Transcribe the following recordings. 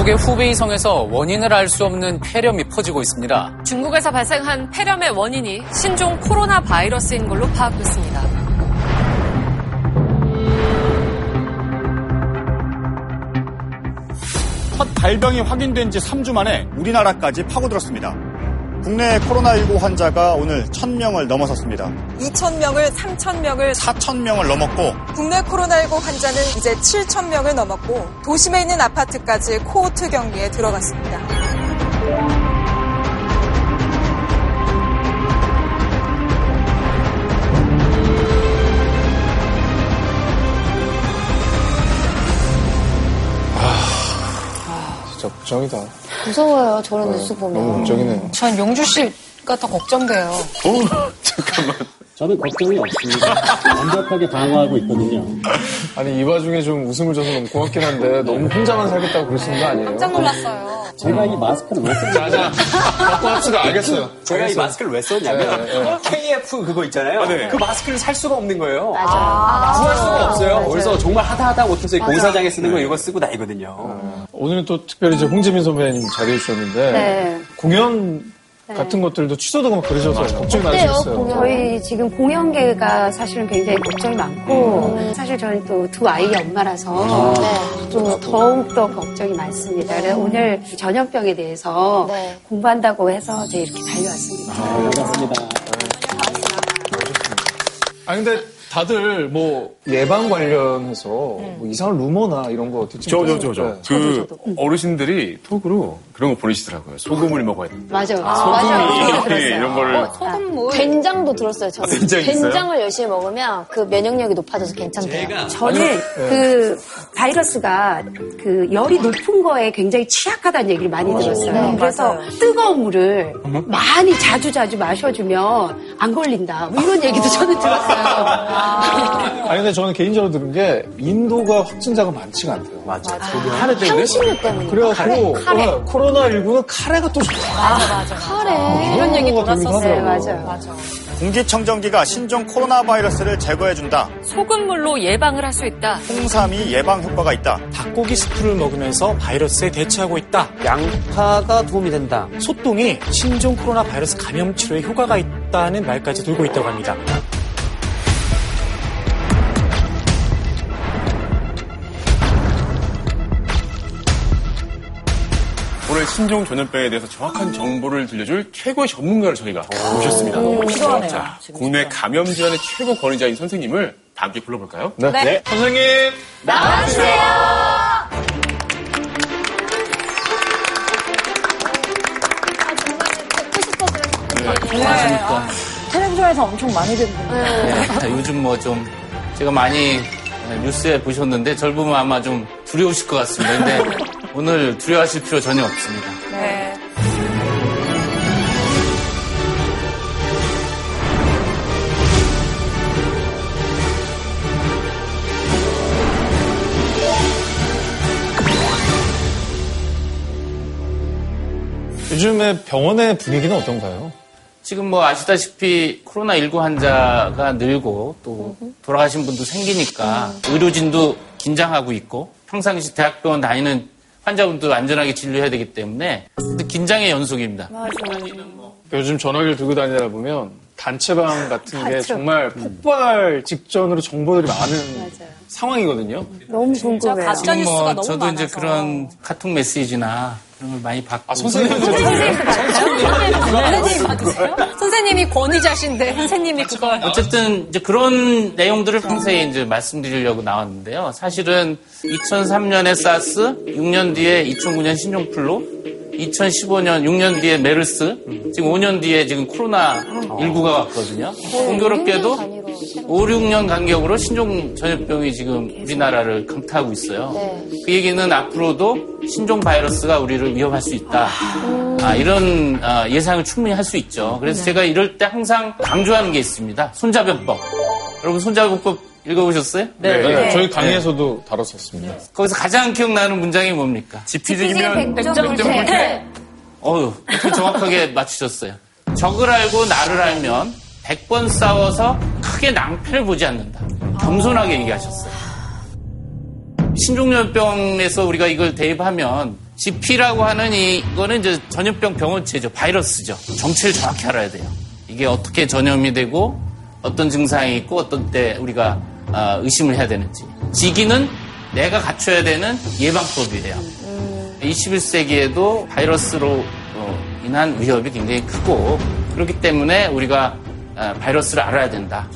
중국의 후베이성에서 원인을 알 수 없는 폐렴이 퍼지고 있습니다. 중국에서 발생한 폐렴의 원인이 신종 코로나 바이러스인 걸로 파악됐습니다. 첫 발병이 확인된 지 3주 만에 우리나라까지 파고들었습니다. 국내 코로나19 환자가 오늘 1000명을 넘어섰습니다. 2,000명을 3,000명을 4,000명을 넘었고 국내 코로나19 환자는 이제 7,000명을 넘었고 도심에 있는 아파트까지 코호트 격리에 들어갔습니다. 진짜 걱정이다. 무서워요. 저런 뉴스 보면. 너무 걱정이네요. 전 용주 씨가 더 걱정돼요. 어, 잠깐만. 저는 걱정이 없습니다. 완벽하게 방어하고 있거든요. 아니, 이 와중에 좀 웃음을 줘서 너무 고맙긴 한데, 너무 혼자만 살겠다고 그러시는 거 아니에요? 깜짝 놀랐어요. 제가 이 마스크를 왜 쓰는지 자, 자, 갖고 합시다. 알겠어요. 제가 이 마스크를 왜 썼냐면 네, 네. KF 그거 있잖아요. 네. 그 마스크를 살 수가 없는 거예요. 맞아. 구할 수가 없어요. 그래서 정말 하다 하다 못해서 이 공사장에 쓰는 거 이거 쓰고 다니거든요. 오늘은 또 특별히 이제 홍지민 선배님 자리에 있었는데, 네. 공연 같은 것들도 취소되고 막 그러셔서 걱정이 어때요? 많으셨어요. 저희 지금 공연계가 사실은 굉장히 걱정이 많고 음. 사실 저는 또 두 아이의 엄마라서 네. 좀 더욱더 걱정이 많습니다. 그래서 오늘 전염병에 대해서 네. 공부한다고 해서 제가 이렇게 달려왔습니다. 반갑습니다. 아니, 근데 다들 뭐 예방 관련해서 뭐 이상한 루머나 이런 거 듣지 저, 저, 저, 저. 네. 그 어르신들이 톡으로 그런 거 보내시더라고요. 소금을 먹어야 된다. 맞아요. 소금이 맞아요. 네, 이런 거를. 소금물. 된장도 들었어요, 저는. 된장 있어요? 된장을 열심히 먹으면 그 면역력이 높아져서 괜찮대요. 저는 그 바이러스가 그 열이 높은 거에 굉장히 취약하다는 얘기를 많이 들었어요. 네, 그래서 맞아요. 뜨거운 물을 많이 자주 자주 마셔주면 안 걸린다. 뭐 이런 얘기도 저는 들었어요. 아니, 근데 저는 개인적으로 들은 게 인도가 확진자가 많지가 않대요. 맞아. 카레 때문에. 향신료 때문에. 그래갖고 카레. 어, 코로나19는 카레가 또 좋다. 카레. 이런 얘기 그런 거 들었었어요. 들리긴 네, 맞아요. 맞아. 공기청정기가 신종 코로나 바이러스를 제거해준다. 소금물로 예방을 할 수 있다. 홍삼이 예방 효과가 있다. 닭고기 스프를 먹으면서 바이러스에 대처하고 있다. 양파가 도움이 된다. 소똥이 신종 코로나 바이러스 감염 치료에 효과가 있다는 말까지 돌고 있다고 합니다. 오늘 신종 전염병에 대해서 정확한 정보를 들려줄 최고의 전문가를 저희가 모셨습니다. 자, 국내 감염 질환의 최고 권위자인 선생님을 다 함께 불러볼까요? 네. 선생님. 텔레비전에서 엄청 많이 듣는데. 네, 요즘 뭐 좀 제가 많이 뉴스에 보셨는데 절 보면 아마 좀 두려우실 것 같습니다. 근데 오늘 두려워하실 필요 전혀 없습니다. 네. 요즘에 병원의 분위기는 어떤가요? 지금 뭐 아시다시피 코로나19 환자가 늘고 또 돌아가신 분도 생기니까 의료진도 긴장하고 있고 평상시 대학병원 다니는 환자분도 안전하게 진료해야 되기 때문에 긴장의 연속입니다. 요즘 전화기를 들고 다니다 보면 단체방 같은 게 정말 폭발 직전으로 정보들이 많은 상황이거든요. 너무 궁금해요. 가짜 지금 뉴스가 뭐 너무 저도 이제 많아서. 그런 카톡 메시지나 그런 걸 많이 받고 아, 선생님은 선생님 받으세요? 선생님이 권위자신데 선생님이 그걸 어쨌든 이제 그런 내용들을 평소에 이제 말씀드리려고 나왔는데요. 사실은 2003년에 사스, 6년 뒤에 2009년 신종플루, 2015년 6년 뒤에 메르스, 지금 5년 뒤에 지금 코로나 19가 왔거든요. 공교롭게도 5, 6년 간격으로 신종 전염병이 지금 우리나라를 강타하고 있어요. 그 얘기는 앞으로도 신종 바이러스가 우리를 위협할 수 있다. 아, 이런 아, 예상을 충분히 할 수 있죠. 그래서 제가 이럴 때 항상 강조하는 게 있습니다. 손자병법. 여러분 손자병법 읽어보셨어요? 네, 저희 강의에서도 다뤘었습니다. 거기서 가장 기억나는 문장이 뭡니까? 지피지기면 백점을 백점불태. 어휴, 정확하게 맞추셨어요. 적을 알고 나를 알면 100번 싸워서 크게 낭패를 보지 않는다. 겸손하게 얘기하셨어요. 신종염병에서 우리가 이걸 대입하면 GP라고 하는 이거는 이제 전염병 병원체죠. 바이러스죠. 정체를 정확히 알아야 돼요. 이게 어떻게 전염이 되고 어떤 증상이 있고 어떤 때 우리가 아, 의심을 해야 되는지. 지기는 내가 갖춰야 되는 예방법이에요. 21세기에도 바이러스로 어, 인한 위협이 굉장히 크고 그렇기 때문에 우리가 아, 바이러스를 알아야 된다.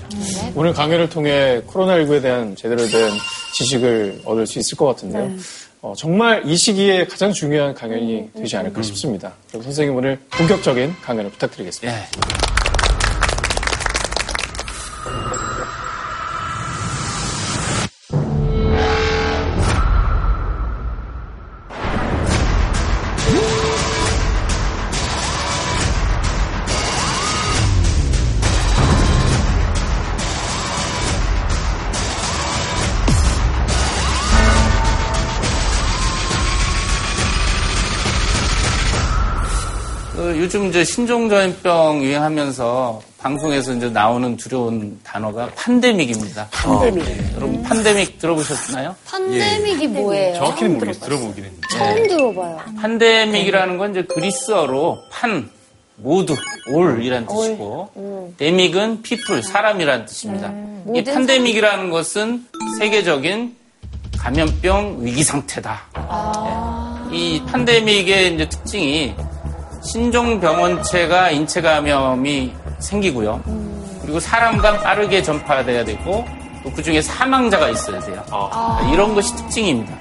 오늘 강연을 통해 코로나19에 대한 제대로 된 지식을 얻을 수 있을 것 같은데요. 네. 어, 정말 이 시기에 가장 중요한 강연이 되지 않을까 싶습니다. 그리고 선생님 오늘 본격적인 강연을 부탁드리겠습니다. 예. 요즘 이제 신종전염병 유행하면서 방송에서 이제 나오는 두려운 단어가 판데믹입니다. 판데믹. 네, 여러분 판데믹 들어보셨나요? 판데믹이 뭐예요? 정확히는 모르겠어요. 들어보긴 했는데. 처음 들어봐요. 판데믹이라는 건 이제 그리스어로 판, 모두, 올이란 뜻이고, 데믹은 피플, 사람이란 뜻입니다. 이 모든 판데믹이라는 것은 세계적인 감염병 위기 상태다. 네. 이 판데믹의 이제 특징이 신종병원체가 인체 감염이 생기고요. 그리고 사람 간 빠르게 전파돼야 되고 또 그중에 사망자가 있어야 돼요. 이런 것이 특징입니다.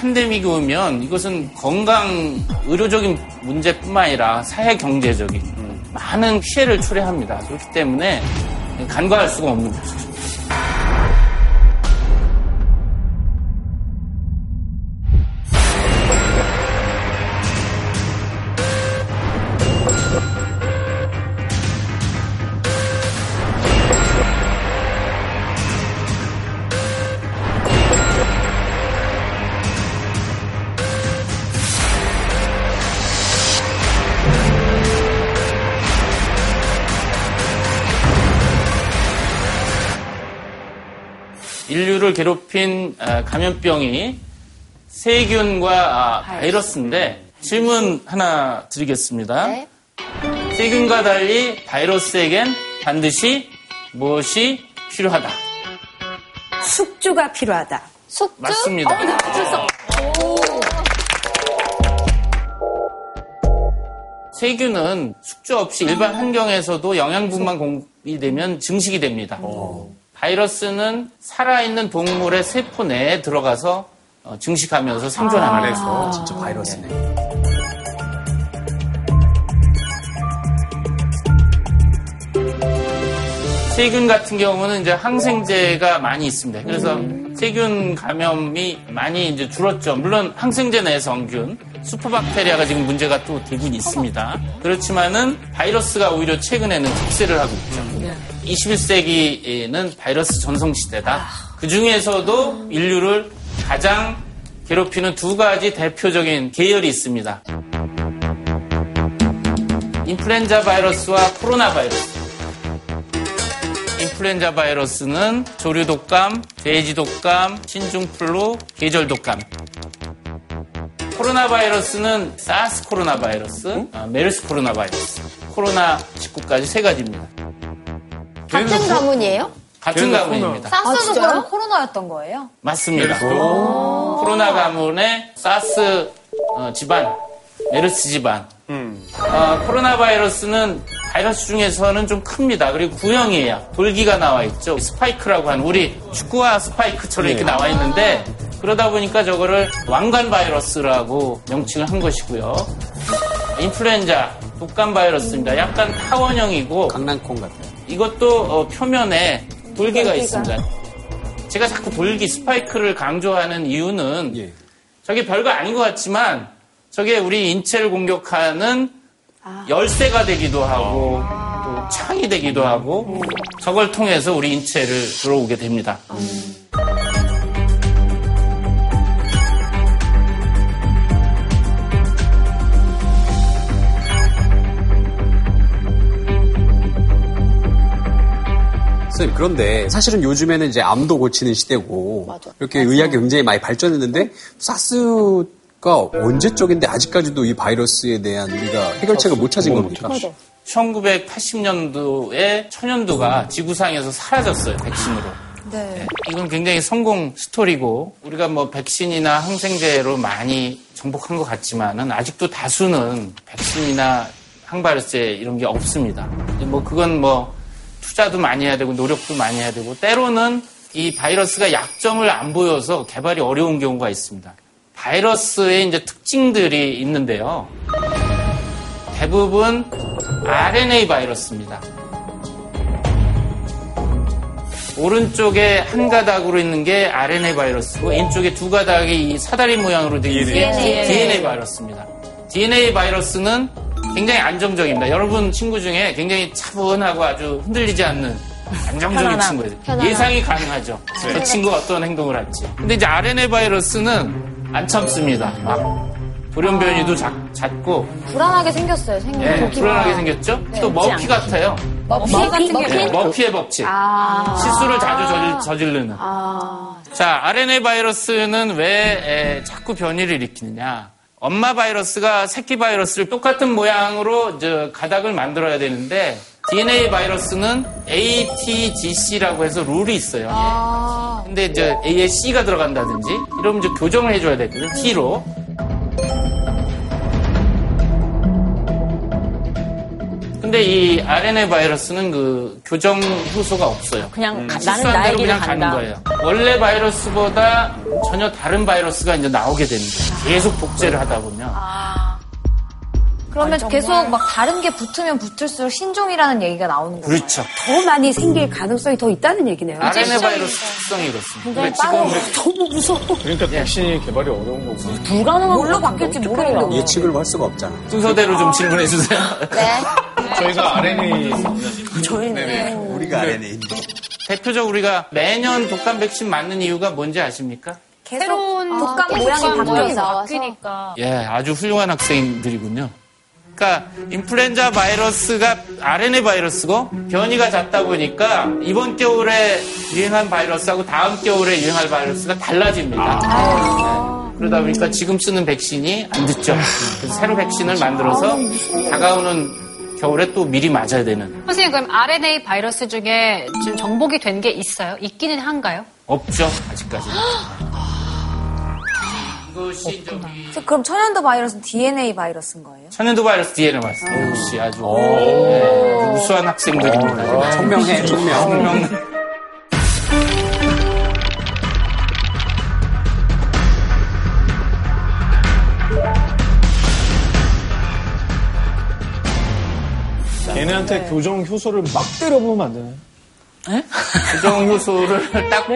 팬데믹이 오면 이것은 건강 의료적인 문제뿐만 아니라 사회 경제적인 많은 피해를 초래합니다. 그렇기 때문에 간과할 수가 없는 것이죠. 인류를 괴롭힌 아, 감염병이 세균과 아, 바이러스인데 질문 하나 드리겠습니다. 네. 세균과 달리 바이러스에겐 반드시 무엇이 필요하다. 숙주가 필요하다. 숙주? 맞습니다. 어, 나 맞췄어. 오. 세균은 숙주 없이 일반 환경에서도 영양분만 공급이 되면 증식이 됩니다. 바이러스는 살아있는 동물의 세포 내에 들어가서 어, 증식하면서 생존합니다. 어, 진짜 바이러스네. 세균 같은 경우는 이제 항생제가 많이 있습니다. 그래서 세균 감염이 많이 이제 줄었죠. 물론 항생제 내성균, 슈퍼박테리아가 지금 문제가 또 되긴 있습니다. 그렇지만은 바이러스가 오히려 최근에는 특세를 하고 있죠. 21세기에는 바이러스 전성 시대다. 그 중에서도 인류를 가장 괴롭히는 두 가지 대표적인 계열이 있습니다. 인플루엔자 바이러스와 코로나 바이러스. 인플루엔자 바이러스는 조류 독감, 돼지 독감, 신종 플루, 계절 독감. 코로나 바이러스는 사스 코로나 바이러스, 아, 메르스 코로나 바이러스. 코로나 19까지 세 가지입니다. 같은 가문이에요? 같은 가문입니다. 사스도 그럼 코로나였던 거예요? 맞습니다. 코로나 가문의 사스 어, 집안, 메르스 집안. 어, 코로나 바이러스는 바이러스 중에서는 좀 큽니다. 그리고 구형이에요. 돌기가 나와 있죠. 스파이크라고 하는 우리 축구화 스파이크처럼 이렇게 나와 있는데 그러다 보니까 저거를 왕관 바이러스라고 명칭을 한 것이고요. 인플루엔자 독감 바이러스입니다. 약간 타원형이고 강낭콩 같아요. 이것도 어, 표면에 돌기가 있습니다. 제가 자꾸 돌기 스파이크를 강조하는 이유는 예. 저게 별거 아닌 것 같지만 저게 우리 인체를 공격하는 열쇠가 되기도 하고 또 창이 되기도 하고 저걸 통해서 우리 인체를 들어오게 됩니다. 선생님, 그런데 사실은 요즘에는 이제 암도 고치는 시대고 맞아. 이렇게 의학이 굉장히 많이 발전했는데 사스가 언제 적인데 아직까지도 이 바이러스에 대한 우리가 해결책을 못 찾은 겁니까? 1980년도에 천연두가 지구상에서 사라졌어요, 백신으로. 네. 이건 굉장히 성공 스토리고 우리가 뭐 백신이나 항생제로 많이 정복한 것 같지만은 아직도 다수는 백신이나 항바이러스제 이런 게 없습니다. 뭐 그건 뭐 투자도 많이 해야 되고 노력도 많이 해야 되고 때로는 이 바이러스가 약점을 안 보여서 개발이 어려운 경우가 있습니다. 바이러스의 이제 특징들이 있는데요. 대부분 RNA 바이러스입니다. 오른쪽에 한 가닥으로 있는 게 RNA 바이러스고 왼쪽에 두 가닥이 이 사다리 모양으로 되어 있는 게 DNA. DNA 바이러스입니다. DNA 바이러스는 굉장히 안정적입니다. 여러분 친구 중에 굉장히 차분하고 아주 흔들리지 않는 안정적인 친구예요. 예상이 가능하죠. 네. 저 친구가 어떤 행동을 할지. 근데 이제 RNA 바이러스는 안 참습니다. 막 돌연변이도 작, 고 불안하게 생겼어요. 생긴 네, 불안하게 생겼죠. 네, 또 머피 같아요. 머피 같은 게 네, 머피의 법칙. 아~ 실수를 자주 저질, 르는 아~ 자, RNA 바이러스는 왜 에, 자꾸 변이를 일으키느냐? 엄마 바이러스가 새끼 바이러스를 똑같은 모양으로 저 가닥을 만들어야 되는데 DNA 바이러스는 ATGC라고 해서 룰이 있어요. 아~ 근데 이제 A에 C가 들어간다든지 이러면 이제 교정을 해줘야 되거든요. T로. 근데 이 RNA 바이러스는 그 교정 효소가 없어요. 그냥 음. 나는 나의 길을. 가는 거예요. 원래 바이러스보다 전혀 다른 바이러스가 이제 나오게 되는 거예요. 계속 복제를 하다 보면. 아. 그러면 아, 계속 막 다른 게 붙으면 붙을수록 신종이라는 얘기가 나오는 거예요. 그렇죠. 더 많이 생길 가능성이 더 있다는 얘기네요. RNA 바이러스 특성이 그렇습니다. 지금 너무 무서워. 그러니까 예. 백신이 개발이 어려운 거고. 불가능한 뭘로 바뀔지 모르겠는데. 예측을 할 수가 없잖아. 순서대로 좀 질문해 주세요. 네. 저희가 RNA. 저희는. 네. 우리가 RNA. 대표적으로 우리가 매년 독감 백신 맞는 이유가 뭔지 아십니까? 새로운 독감 아, 모양이 바뀌니까. 예, 아주 훌륭한 학생들이군요. 그러니까 인플루엔자 바이러스가 RNA 바이러스고 변이가 잦다 보니까 이번 겨울에 유행한 바이러스하고 다음 겨울에 유행할 바이러스가 달라집니다. 아~ 네. 그러다 보니까 지금 쓰는 백신이 안 듣죠. 그래서 새로 백신을 만들어서 다가오는 겨울에 또 미리 맞아야 되는. 선생님 그럼 RNA 바이러스 중에 지금 정복이 된 게 있어요? 있기는 한가요? 없죠 아직까지 는. 이것이 저기 그럼 천연두 바이러스는 DNA 바이러스인 거예요? 천연두 바이러스 DNA 바이러스. 아. 역시 아주 네, 우수한 학생들입니다. 청명해, 청명. 청명. 걔네한테 교정 효소를 막 때려보면 안 되나요? 교정 효소를 딱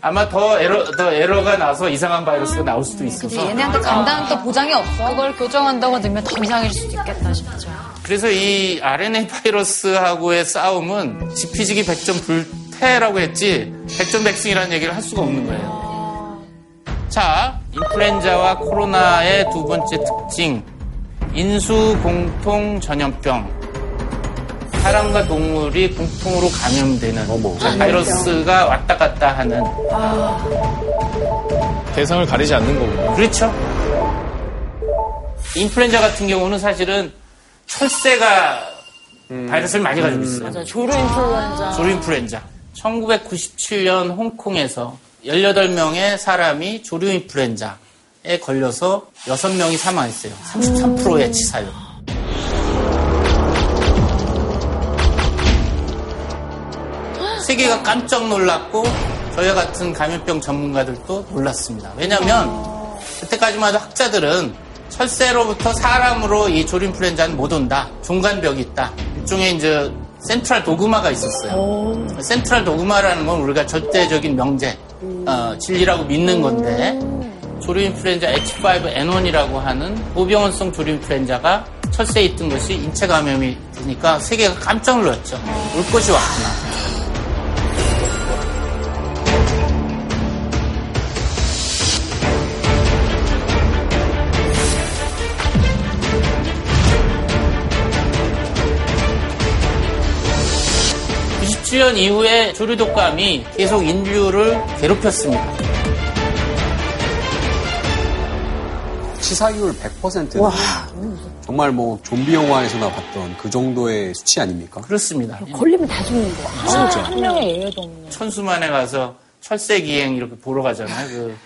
아마 더 에러 더 에러가 나서 이상한 바이러스가 나올 수도 있어서. 얘네한테 간다는 또 보장이 없어. 그걸 교정한다고 넣으면 더 이상일 수도 있겠다 싶죠. 그래서 이 RNA 바이러스하고의 싸움은 지피지기 백전 불패라고 했지 백전 백승이라는 얘기를 할 수가 없는 거예요. 자, 인플루엔자와 코로나의 두 번째 특징 인수 공통 전염병. 사람과 동물이 공통으로 감염되는 어머. 바이러스가 왔다 갔다 하는 아... 대상을 가리지 않는 거군요. 그렇죠. 인플루엔자 같은 경우는 사실은 철새가 음. 바이러스를 많이 가지고 있어요. 맞아요. 조류 인플루엔자. 조류 인플루엔자. 1997년 홍콩에서 18명의 사람이 조류 인플루엔자에 걸려서 6명이 사망했어요. 33%의 치사율. 세계가 깜짝 놀랐고 저희 같은 감염병 전문가들도 놀랐습니다. 왜냐하면 그때까지만 해도 학자들은 철새로부터 사람으로 이 조림플랜자는 못 온다. 종간벽이 있다. 일종의 이제 센트럴 도그마가 있었어요. 센트럴 도그마라는 건 우리가 절대적인 명제, 어, 진리라고 믿는 건데 조류인플루엔자 H5N1이라고 하는 고병원성 조류인플루엔자가 철새에 있던 것이 인체 감염이 되니까 세계가 깜짝 놀랐죠. 올 것이 왔구나. 97년 이후에 조류 독감이 계속 인류를 괴롭혔습니다. 치사율 100%는 와. 정말 뭐 좀비 영화에서나 봤던 그 정도의 수치 아닙니까? 그렇습니다. 걸리면 다 죽는 거야. 진짜. 한 명의 예외도 없네. 천수만에 가서 철새 기행 이렇게 보러 가잖아요. 그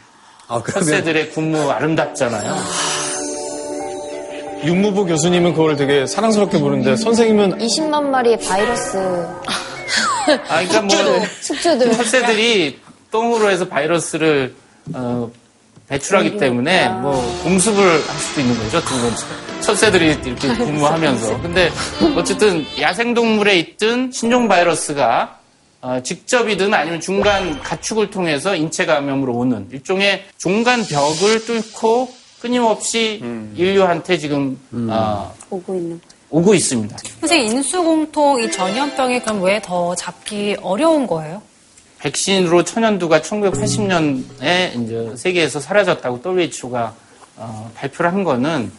아, 그러면 철새들의 군무 아름답잖아요. 육무부 교수님은 그걸 되게 사랑스럽게 부르는데 선생님은 20만 마리의 바이러스 아, 그러니까 뭐 숙주들. 철새들이 똥으로 해서 바이러스를 어, 배출하기 때문에 뭐 공습을 할 수도 있는 거죠. 두 번째. 철새들이 이렇게 근무하면서. 근데 어쨌든 야생동물에 있든 신종 바이러스가 어, 직접이든 아니면 중간 가축을 통해서 인체 감염으로 오는 일종의 중간 벽을 뚫고 끊임없이 인류한테 지금 어, 오고 있는. 오고 있습니다. 선생님, 인수공통 이 전염병이 그럼 왜 더 잡기 어려운 거예요? 백신으로 천연두가 1980년에 이제 세계에서 사라졌다고 WHO가 어, 발표를 한 거는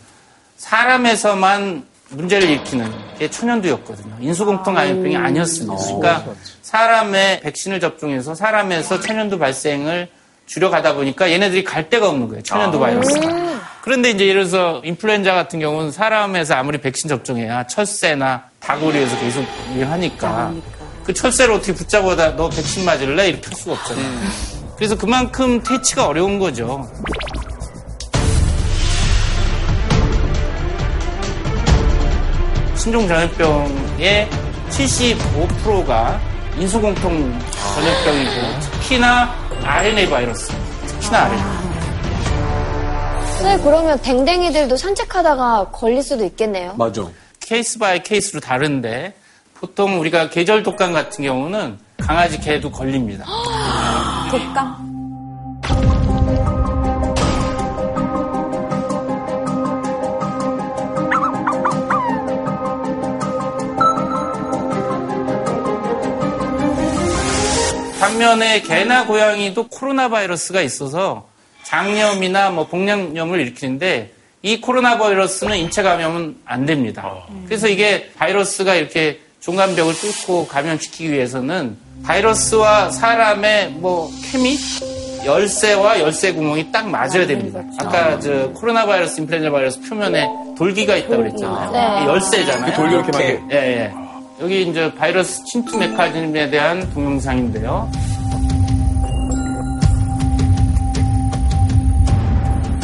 사람에서만 문제를 일으키는 게 천연두였거든요. 인수공통 감염병이 아니었습니다. 그러니까 사람의 백신을 접종해서 사람에서 천연두 발생을 줄여가다 보니까 얘네들이 갈 데가 없는 거예요. 천연두 바이러스가. 그런데 이제 예를 들어서 인플루엔자 같은 경우는 사람에서 아무리 백신 접종해야 철새나 다구리에서 계속 유행하니까 그 철새를 어떻게 붙잡아다 너 백신 맞을래? 이렇게 할 수가 없잖아요. 그래서 그만큼 퇴치가 어려운 거죠. 신종 전염병의 75%가 인수공통 전염병이고 특히나 RNA 바이러스, 특히나 RNA. 네, 그러면 댕댕이들도 산책하다가 걸릴 수도 있겠네요. 맞아. case by case로 다른데 보통 우리가 계절 독감 같은 경우는 강아지 개도 걸립니다. 독감? 반면에 개나 고양이도 코로나 바이러스가 있어서 장염이나 뭐 복막염을 일으키는데 이 코로나 바이러스는 인체 감염은 안 됩니다. 그래서 이게 바이러스가 이렇게 종간벽을 뚫고 감염시키기 위해서는 바이러스와 사람의 뭐 케미 열쇠와 열쇠 구멍이 딱 맞아야 됩니다. 아까 저 코로나 바이러스, 인플루엔자 바이러스 표면에 돌기가 있다고 그랬잖아요. 네. 이게 열쇠잖아요. 돌기 이렇게 예, 예. 여기 이제 바이러스 침투 메커니즘에 대한 동영상인데요.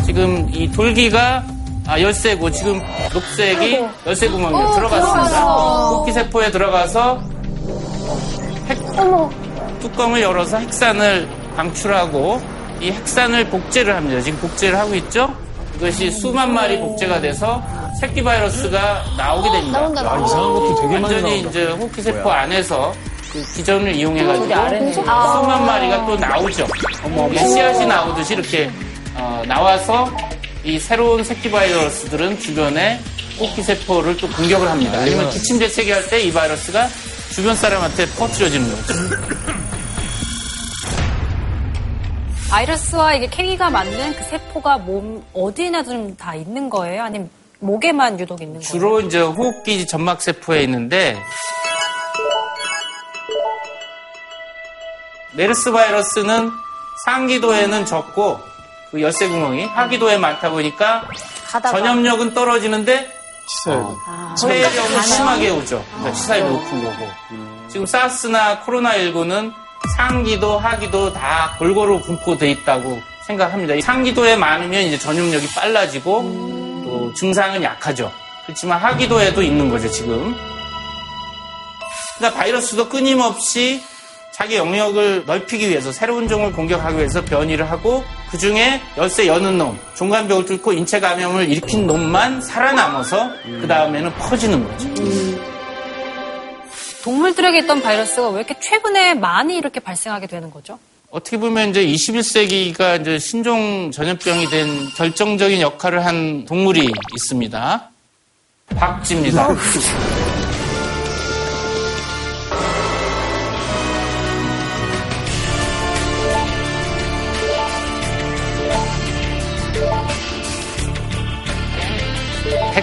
지금 이 돌기가 아, 열쇠고 지금 녹색이 열쇠 구멍에 들어갔습니다. 호흡기 세포에 들어가서 핵, 뚜껑을 열어서 핵산을 방출하고 이 핵산을 복제를 합니다. 지금 복제를 하고 있죠? 이것이 수만 마리 복제가 돼서 새끼 바이러스가 나오게 됩니다. 나온다, 나온다. 이상한 것도 되게 많이 완전히 나온다. 이제 호흡기 세포 안에서 그 기전을 이용해가지고 아. 수만 마리가 또 나오죠. 이게 씨앗이 나오듯이 이렇게 어, 나와서 이 새로운 새끼 바이러스들은 주변에 호흡기 세포를 또 공격을 합니다. 아니면 기침 재채기 할 때 이 바이러스가 주변 사람한테 퍼뜨려지는 거죠. 바이러스와 이게 케미가 맞는 그 세포가 몸 어디나 좀 다 있는 거예요? 아니면 목에만 유독 있는 거예요? 주로 이제 호흡기 점막 세포에 있는데 메르스 바이러스는 상기도에는 적고 그 열쇠 구멍이 하기도에 많다 보니까 가다가. 전염력은 떨어지는데 치사율. 체력은 심하게 오죠. 그러니까 치사율이 높은 거고. 지금 사스나 코로나 19는 상기도, 하기도 다 골고루 분포돼 있다고 생각합니다. 이 상기도에 많으면 이제 전염력이 빨라지고 또 증상은 약하죠. 그렇지만 하기도에도 있는 거죠, 지금. 그러니까 바이러스도 끊임없이 자기 영역을 넓히기 위해서 새로운 종을 공격하기 위해서 변이를 하고 그 중에 열쇠 여는 놈, 종간벽을 뚫고 인체 감염을 일으킨 놈만 살아남아서 그 다음에는 퍼지는 거죠. 동물들에게 있던 바이러스가 왜 이렇게 최근에 많이 이렇게 발생하게 되는 거죠? 어떻게 보면 이제 21세기가 이제 신종 전염병이 된 결정적인 역할을 한 동물이 있습니다. 박쥐입니다.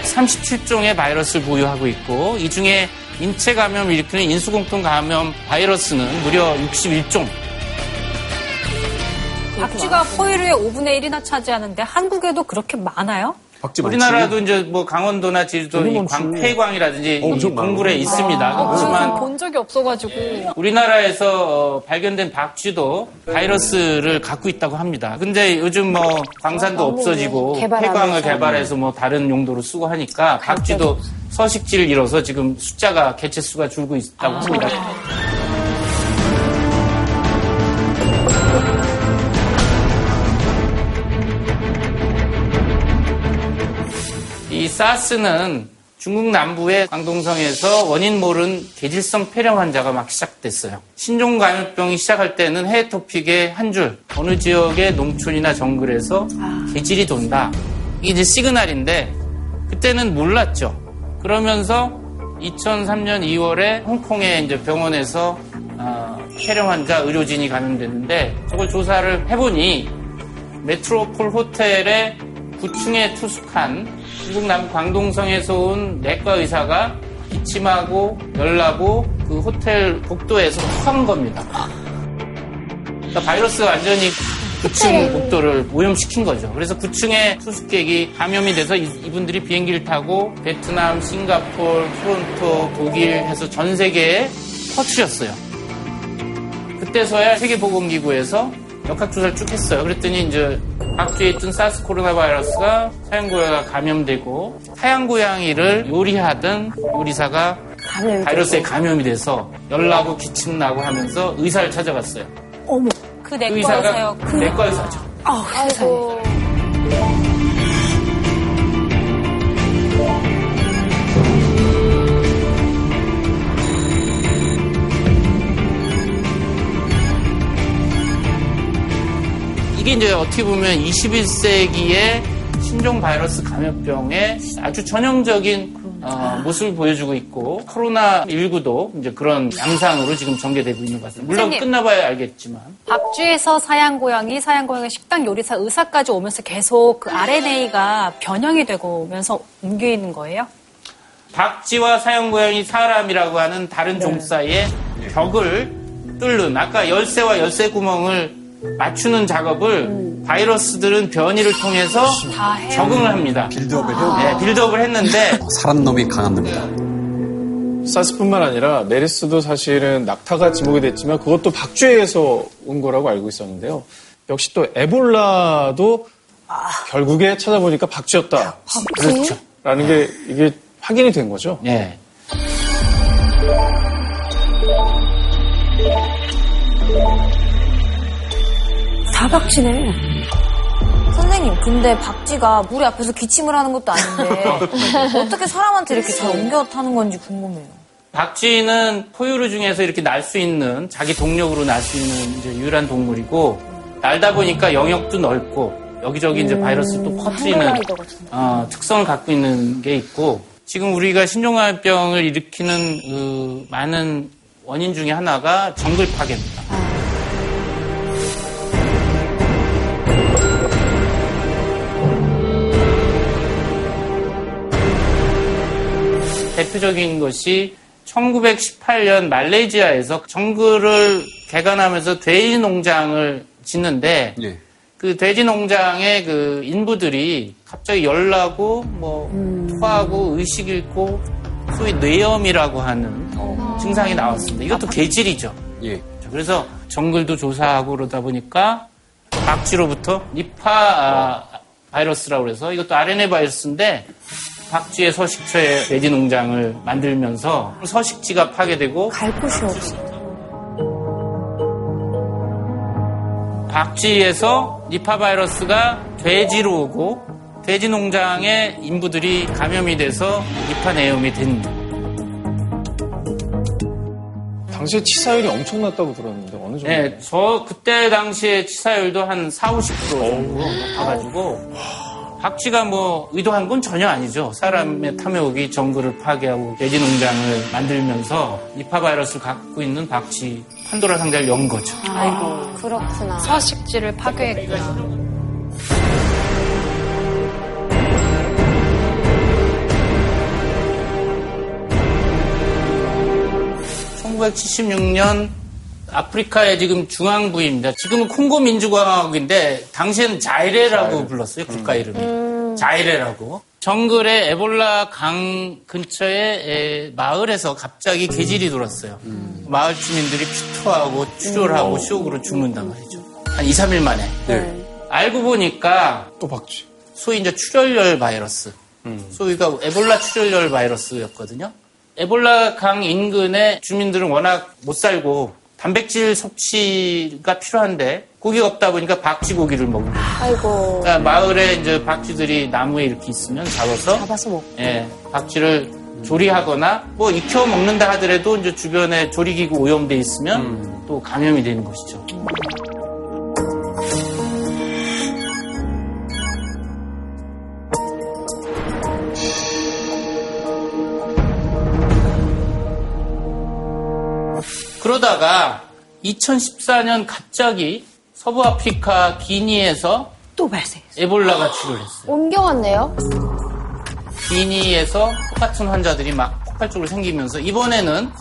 (137종의) 바이러스를 보유하고 있고 이 중에 인체 감염을 일으키는 인수공통 감염 바이러스는 무려 61종 박쥐가 포유류의 5분의 1이나 차지하는데 한국에도 그렇게 많아요? 우리나라도 이제 뭐 강원도나 제주도 이 광폐광이라든지 이 동굴에 있습니다. 어, 그렇지만 본 적이 없어가지고. 우리나라에서 어, 발견된 박쥐도 바이러스를 갖고 있다고 합니다. 근데 요즘 뭐 광산도 없어지고 개발하면서. 폐광을 개발해서 뭐 다른 용도로 쓰고 하니까 박쥐도 서식지를 잃어서 지금 숫자가 개체 수가 줄고 있다고 합니다. 사스는 중국 남부의 광동성에서 원인 모른 계질성 폐렴 환자가 막 시작됐어요. 신종 감염병이 시작할 때는 해외 토픽의 한 줄, 어느 지역의 농촌이나 정글에서 계질이 돈다. 이제 시그널인데, 그때는 몰랐죠. 그러면서 2003년 2월에 홍콩의 이제 병원에서 어, 폐렴 환자 의료진이 감염됐는데, 저걸 조사를 해보니, 메트로폴 호텔의 9층에 투숙한 중국 남 광동성에서 온 내과 의사가 기침하고 열나고 그 호텔 복도에서 토한 겁니다. 그러니까 바이러스가 완전히 9층 복도를 오염시킨 거죠. 그래서 9층의 투숙객이 감염이 돼서 이- 이분들이 비행기를 타고 베트남, 싱가폴, 토론토, 독일 해서 전 세계에 퍼뜨렸어요. 그때서야 세계보건기구에서 역학조사를 쭉 했어요. 그랬더니 이제 박쥐에 있던 사스 코로나 바이러스가 사양고양이가 감염되고 사양고양이를 요리하던 요리사가 바이러스에 감염이 돼서 열나고 기침 나고 하면서 의사를 찾아갔어요. 어머. 그그 내과 의사가 의사요. 그 내과 의사죠. 아우, 세상에. 이게 이제 어떻게 보면 21세기의 신종 바이러스 감염병의 아주 전형적인 어, 모습을 보여주고 있고 코로나 19도 이제 그런 양상으로 지금 전개되고 있는 것 같습니다. 물론 선생님. 끝나봐야 알겠지만 박쥐에서 사양 고양이, 사양 고양이 식당 요리사, 의사까지 오면서 계속 그 RNA가 변형이 되고 오면서 옮기는 거예요? 박쥐와 사형고양이 사람이라고 하는 다른 종 사이에 벽을 뚫는 아까 열쇠와 열쇠 구멍을 맞추는 작업을 바이러스들은 변이를 통해서. 적응을 합니다. 빌드업을 해요. 네, 빌드업을 했는데 살한 놈이 강한 놈이다. 사스뿐만 아니라 메르스도 사실은 낙타가 지목이 됐지만 그것도 박쥐에서 온 거라고 알고 있었는데요. 역시 또 에볼라도 결국에 찾아보니까 박쥐였다. 그렇죠. 라는 게 이게 확인이 된 거죠. 네. 사박쥐네. 선생님, 근데 박쥐가 물이 앞에서 기침을 하는 것도 아닌데 어떻게 사람한테 이렇게 잘 옮겨 타는 건지 궁금해요. 박쥐는 포유류 중에서 이렇게 날 수 있는 자기 동력으로 날 수 있는 이제 유일한 동물이고 날다 보니까 영역도 넓고 여기저기 이제 바이러스 또 퍼뜨리는 어, 특성을 갖고 있는 게 있고 지금 우리가 신종감염병을 일으키는 그 많은 원인 중에 하나가 정글 파괴입니다. 대표적인 것이 1918년 말레이시아에서 정글을 개간하면서 돼지 농장을 짓는데 예. 그 돼지 농장의 그 인부들이 갑자기 열나고 뭐 토하고 의식 잃고 소위 뇌염이라고 하는 어, 증상이 나왔습니다. 이것도 계질이죠. 예. 그래서 정글도 조사하고 그러다 보니까 박쥐로부터 니파 아, 바이러스라고 그래서 이것도 RNA 바이러스인데 박쥐의 서식처에 돼지 농장을 만들면서 서식지가 파괴되고 갈 곳이 없어. 박쥐에서 니파 바이러스가 돼지로 오고 돼지 농장의 인부들이 감염이 돼서 니파 내염이 된 당시에 치사율이 엄청났다고 들었는데 어느 정도? 네, 저 그때 당시에 치사율도 한 4, 50% 정도 높아가지고 박쥐가 뭐 의도한 건 전혀 아니죠. 사람의 탐욕이 정글을 파괴하고 돼지 농장을 만들면서 니파 바이러스를 갖고 있는 박쥐 판도라 상자를 연 거죠. 아이고, 그렇구나. 서식지를 파괴했구나. 1976년 아프리카의 지금 중앙부입니다. 지금은 콩고 민주공화국인데 당시에는 자이레라고 불렀어요. 국가 이름이. 자이레라고. 정글의 에볼라 강 근처에 에, 마을에서 갑자기 계질이 돌았어요. 마을 주민들이 피토하고 출혈하고 쇼크로 죽는단 말이죠. 한 2, 3일 만에. 알고 보니까 또 박쥐. 소위 이제 출혈열 바이러스. 소위가 에볼라 출혈열 바이러스였거든요. 에볼라 강 인근의 주민들은 워낙 못 살고 단백질 섭취가 필요한데 고기가 없다 보니까 박쥐 고기를 먹는 거예요. 아이고. 그러니까 마을에 이제 박쥐들이 나무에 이렇게 있으면 잡아서 잡아서 먹고. 예, 박쥐를 조리하거나 뭐 익혀 먹는다 하더라도 이제 주변에 조리기구 오염돼 있으면 또 감염이 되는 것이죠. 그러다가 2014년 갑자기 서부 아프리카 기니에서 또 발생했어요. 에볼라가 출혈했어요. 옮겨왔네요. 기니에서 똑같은 환자들이 막 폭발적으로 생기면서 이번에는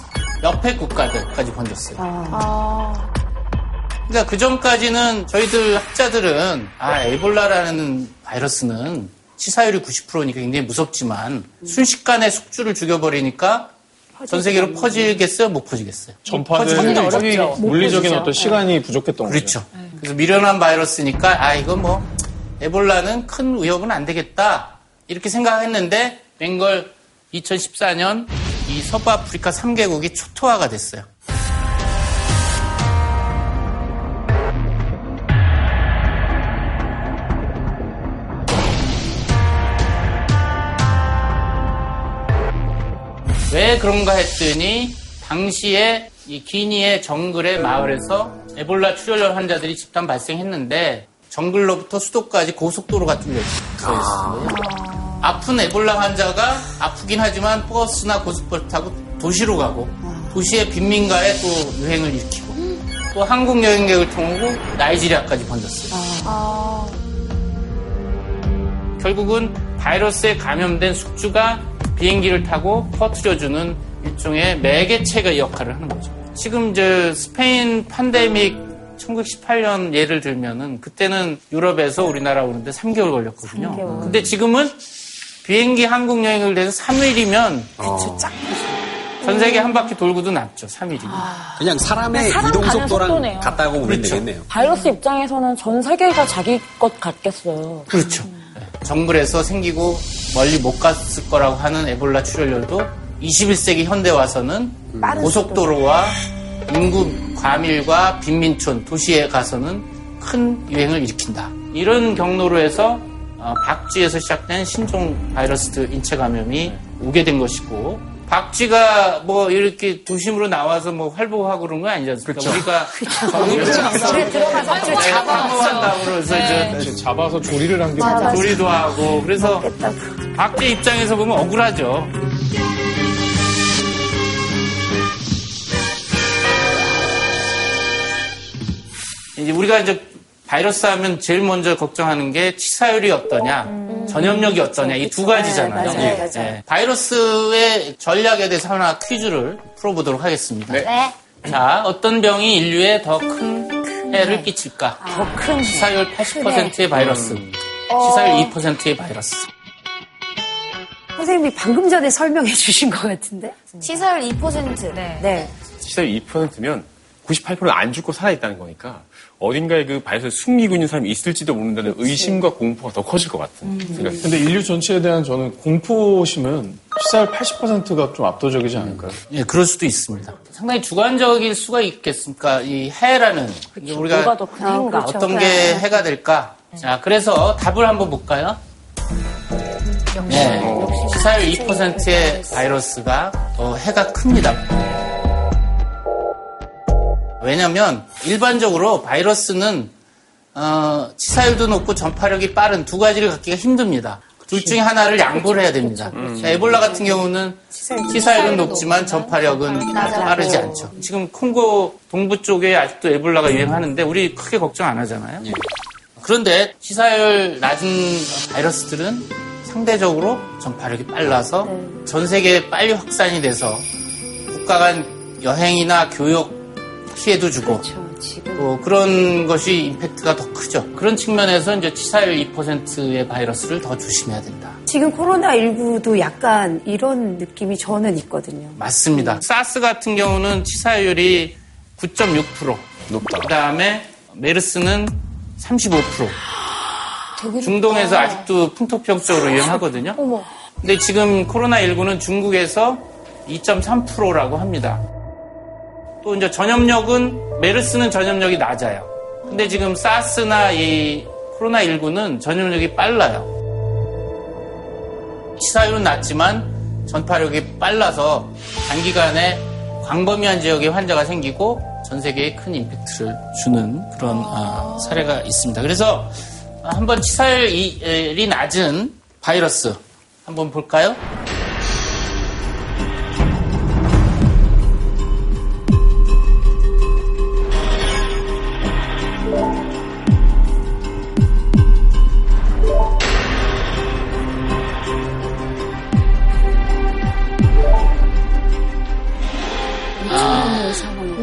옆에 국가들까지 번졌어요. 아. 그러니까 그 전까지는 저희들 학자들은 아 에볼라라는 바이러스는 치사율이 90%니까 굉장히 무섭지만 순식간에 숙주를 죽여버리니까 전 세계로 퍼지겠어요? 못 퍼지겠어요? 퍼지기 여기 물리적인 어떤 시간이 부족했던 그렇죠. 그래서 미련한 바이러스니까 아 이거 뭐 에볼라는 큰 위협은 안 되겠다 이렇게 생각했는데 벵걸 2014년 이 서부 아프리카 3개국이 초토화가 됐어요. 왜 그런가 했더니 당시에 이 기니의 정글의 마을에서 에볼라 출혈 환자들이 집단 발생했는데 정글로부터 수도까지 고속도로가 뚫려 있어요. 아픈 에볼라 환자가 아프긴 하지만 버스나 고속버스 타고 도시로 가고 도시의 빈민가에 또 유행을 일으키고 또 한국 여행객을 통하고 나이지리아까지 번졌어요. 결국은 바이러스에 감염된 숙주가 비행기를 타고 퍼뜨려주는 일종의 매개체가 역할을 하는 거죠. 지금 저 스페인 팬데믹 1918년 예를 들면은 그때는 유럽에서 우리나라 오는데 3개월 걸렸거든요. 근데 지금은 비행기 한국 여행을 돼서 3일이면 전 세계 한 바퀴 돌고도 남죠. 3일이면. 그냥 사람의 사람 이동 속도랑. 같다고 보면 그렇죠. 되겠네요. 바이러스 입장에서는 전 세계가 자기 것 같겠어요. 그렇죠. 정글에서 생기고 멀리 못 갔을 거라고 하는 에볼라 출혈열도 21세기 현대 와서는 고속도로와 인구 과밀과 빈민촌 도시에 가서는 큰 유행을 일으킨다. 이런 경로로 해서 어, 박쥐에서 시작된 신종 바이러스 인체 감염이 오게 된 것이고 박쥐가 뭐 이렇게 도심으로 나와서 뭐 활보하고 그런 건 아니지 않습니까? 우리가 집에 들어가서 박쥐를 잡아왔어. 한다고 그래서 이제 잡아서 조리를 한 게. 조리도 하고 그래서 박쥐 입장에서 보면 억울하죠. 이제 우리가 이제 바이러스 하면 제일 먼저 걱정하는 게 치사율이 어떠냐, 전염력이 어떠냐 이 두 가지잖아요. 네, 맞아요, 맞아요. 예. 바이러스의 전략에 대해서 하나 퀴즈를 풀어보도록 하겠습니다. 네. 자, 어떤 병이 인류에 더 큰 해를 끼칠까? 더큰 치사율 80%의 바이러스, 치사율 2%의 바이러스. 선생님이 방금 전에 설명해 주신 것 같은데. 치사율 2%. 네. 네. 치사율 2%면 98%는 안 죽고 살아있다는 거니까 어딘가에 그 바이러스를 숨기고 있는 사람이 있을지도 모른다는 의심과 공포가 더 커질 것 같은 생각이 근데 인류 전체에 대한 저는 공포심은 치사율 80%가 좀 압도적이지 않을까요? 예, 그럴 수도 있습니다. 상당히 주관적일 수가 있겠습니까? 이 해라는 이게 우리가 누가 더큰 해인가? 어떤 게 해가 될까? 자, 그래서 답을 한번 볼까요? 네, 치사율 2%의 바이러스가 더 해가 큽니다. 왜냐하면 일반적으로 바이러스는 어, 치사율도 높고 전파력이 빠른 두 가지를 갖기가 힘듭니다. 둘 중에 하나를 양보를 해야 됩니다. 자, 에볼라 같은 경우는 치사율은 높지만 전파력은 빠르지 않죠. 지금 콩고 동부 쪽에 아직도 에볼라가 유행하는데 우리 크게 걱정 안 하잖아요. 그런데 치사율 낮은 바이러스들은 상대적으로 전파력이 빨라서 전 세계에 빨리 확산이 돼서 국가 간 여행이나 교육 피해도 주고 그렇죠, 지금. 또 그런 것이 임팩트가 더 크죠. 그런 측면에서 이제 치사율 2%의 바이러스를 더 조심해야 된다. 지금 코로나19도 약간 이런 느낌이 저는 있거든요. 맞습니다. 사스 같은 경우는 치사율이 9.6%. 높다. 그 다음에 메르스는 35%. 되게 중동에서 아직도 풍토병적으로 유행하거든요. 어머. 근데 지금 코로나19는 중국에서 2.3%라고 합니다. 또 이제 전염력은 메르스는 전염력이 낮아요. 근데 지금 사스나 이 코로나19는 전염력이 빨라요. 치사율은 낮지만 전파력이 빨라서 단기간에 광범위한 지역에 환자가 생기고 전 세계에 큰 임팩트를 주는 그런 아, 사례가 있습니다. 그래서 한번 치사율이 낮은 바이러스 한번 볼까요?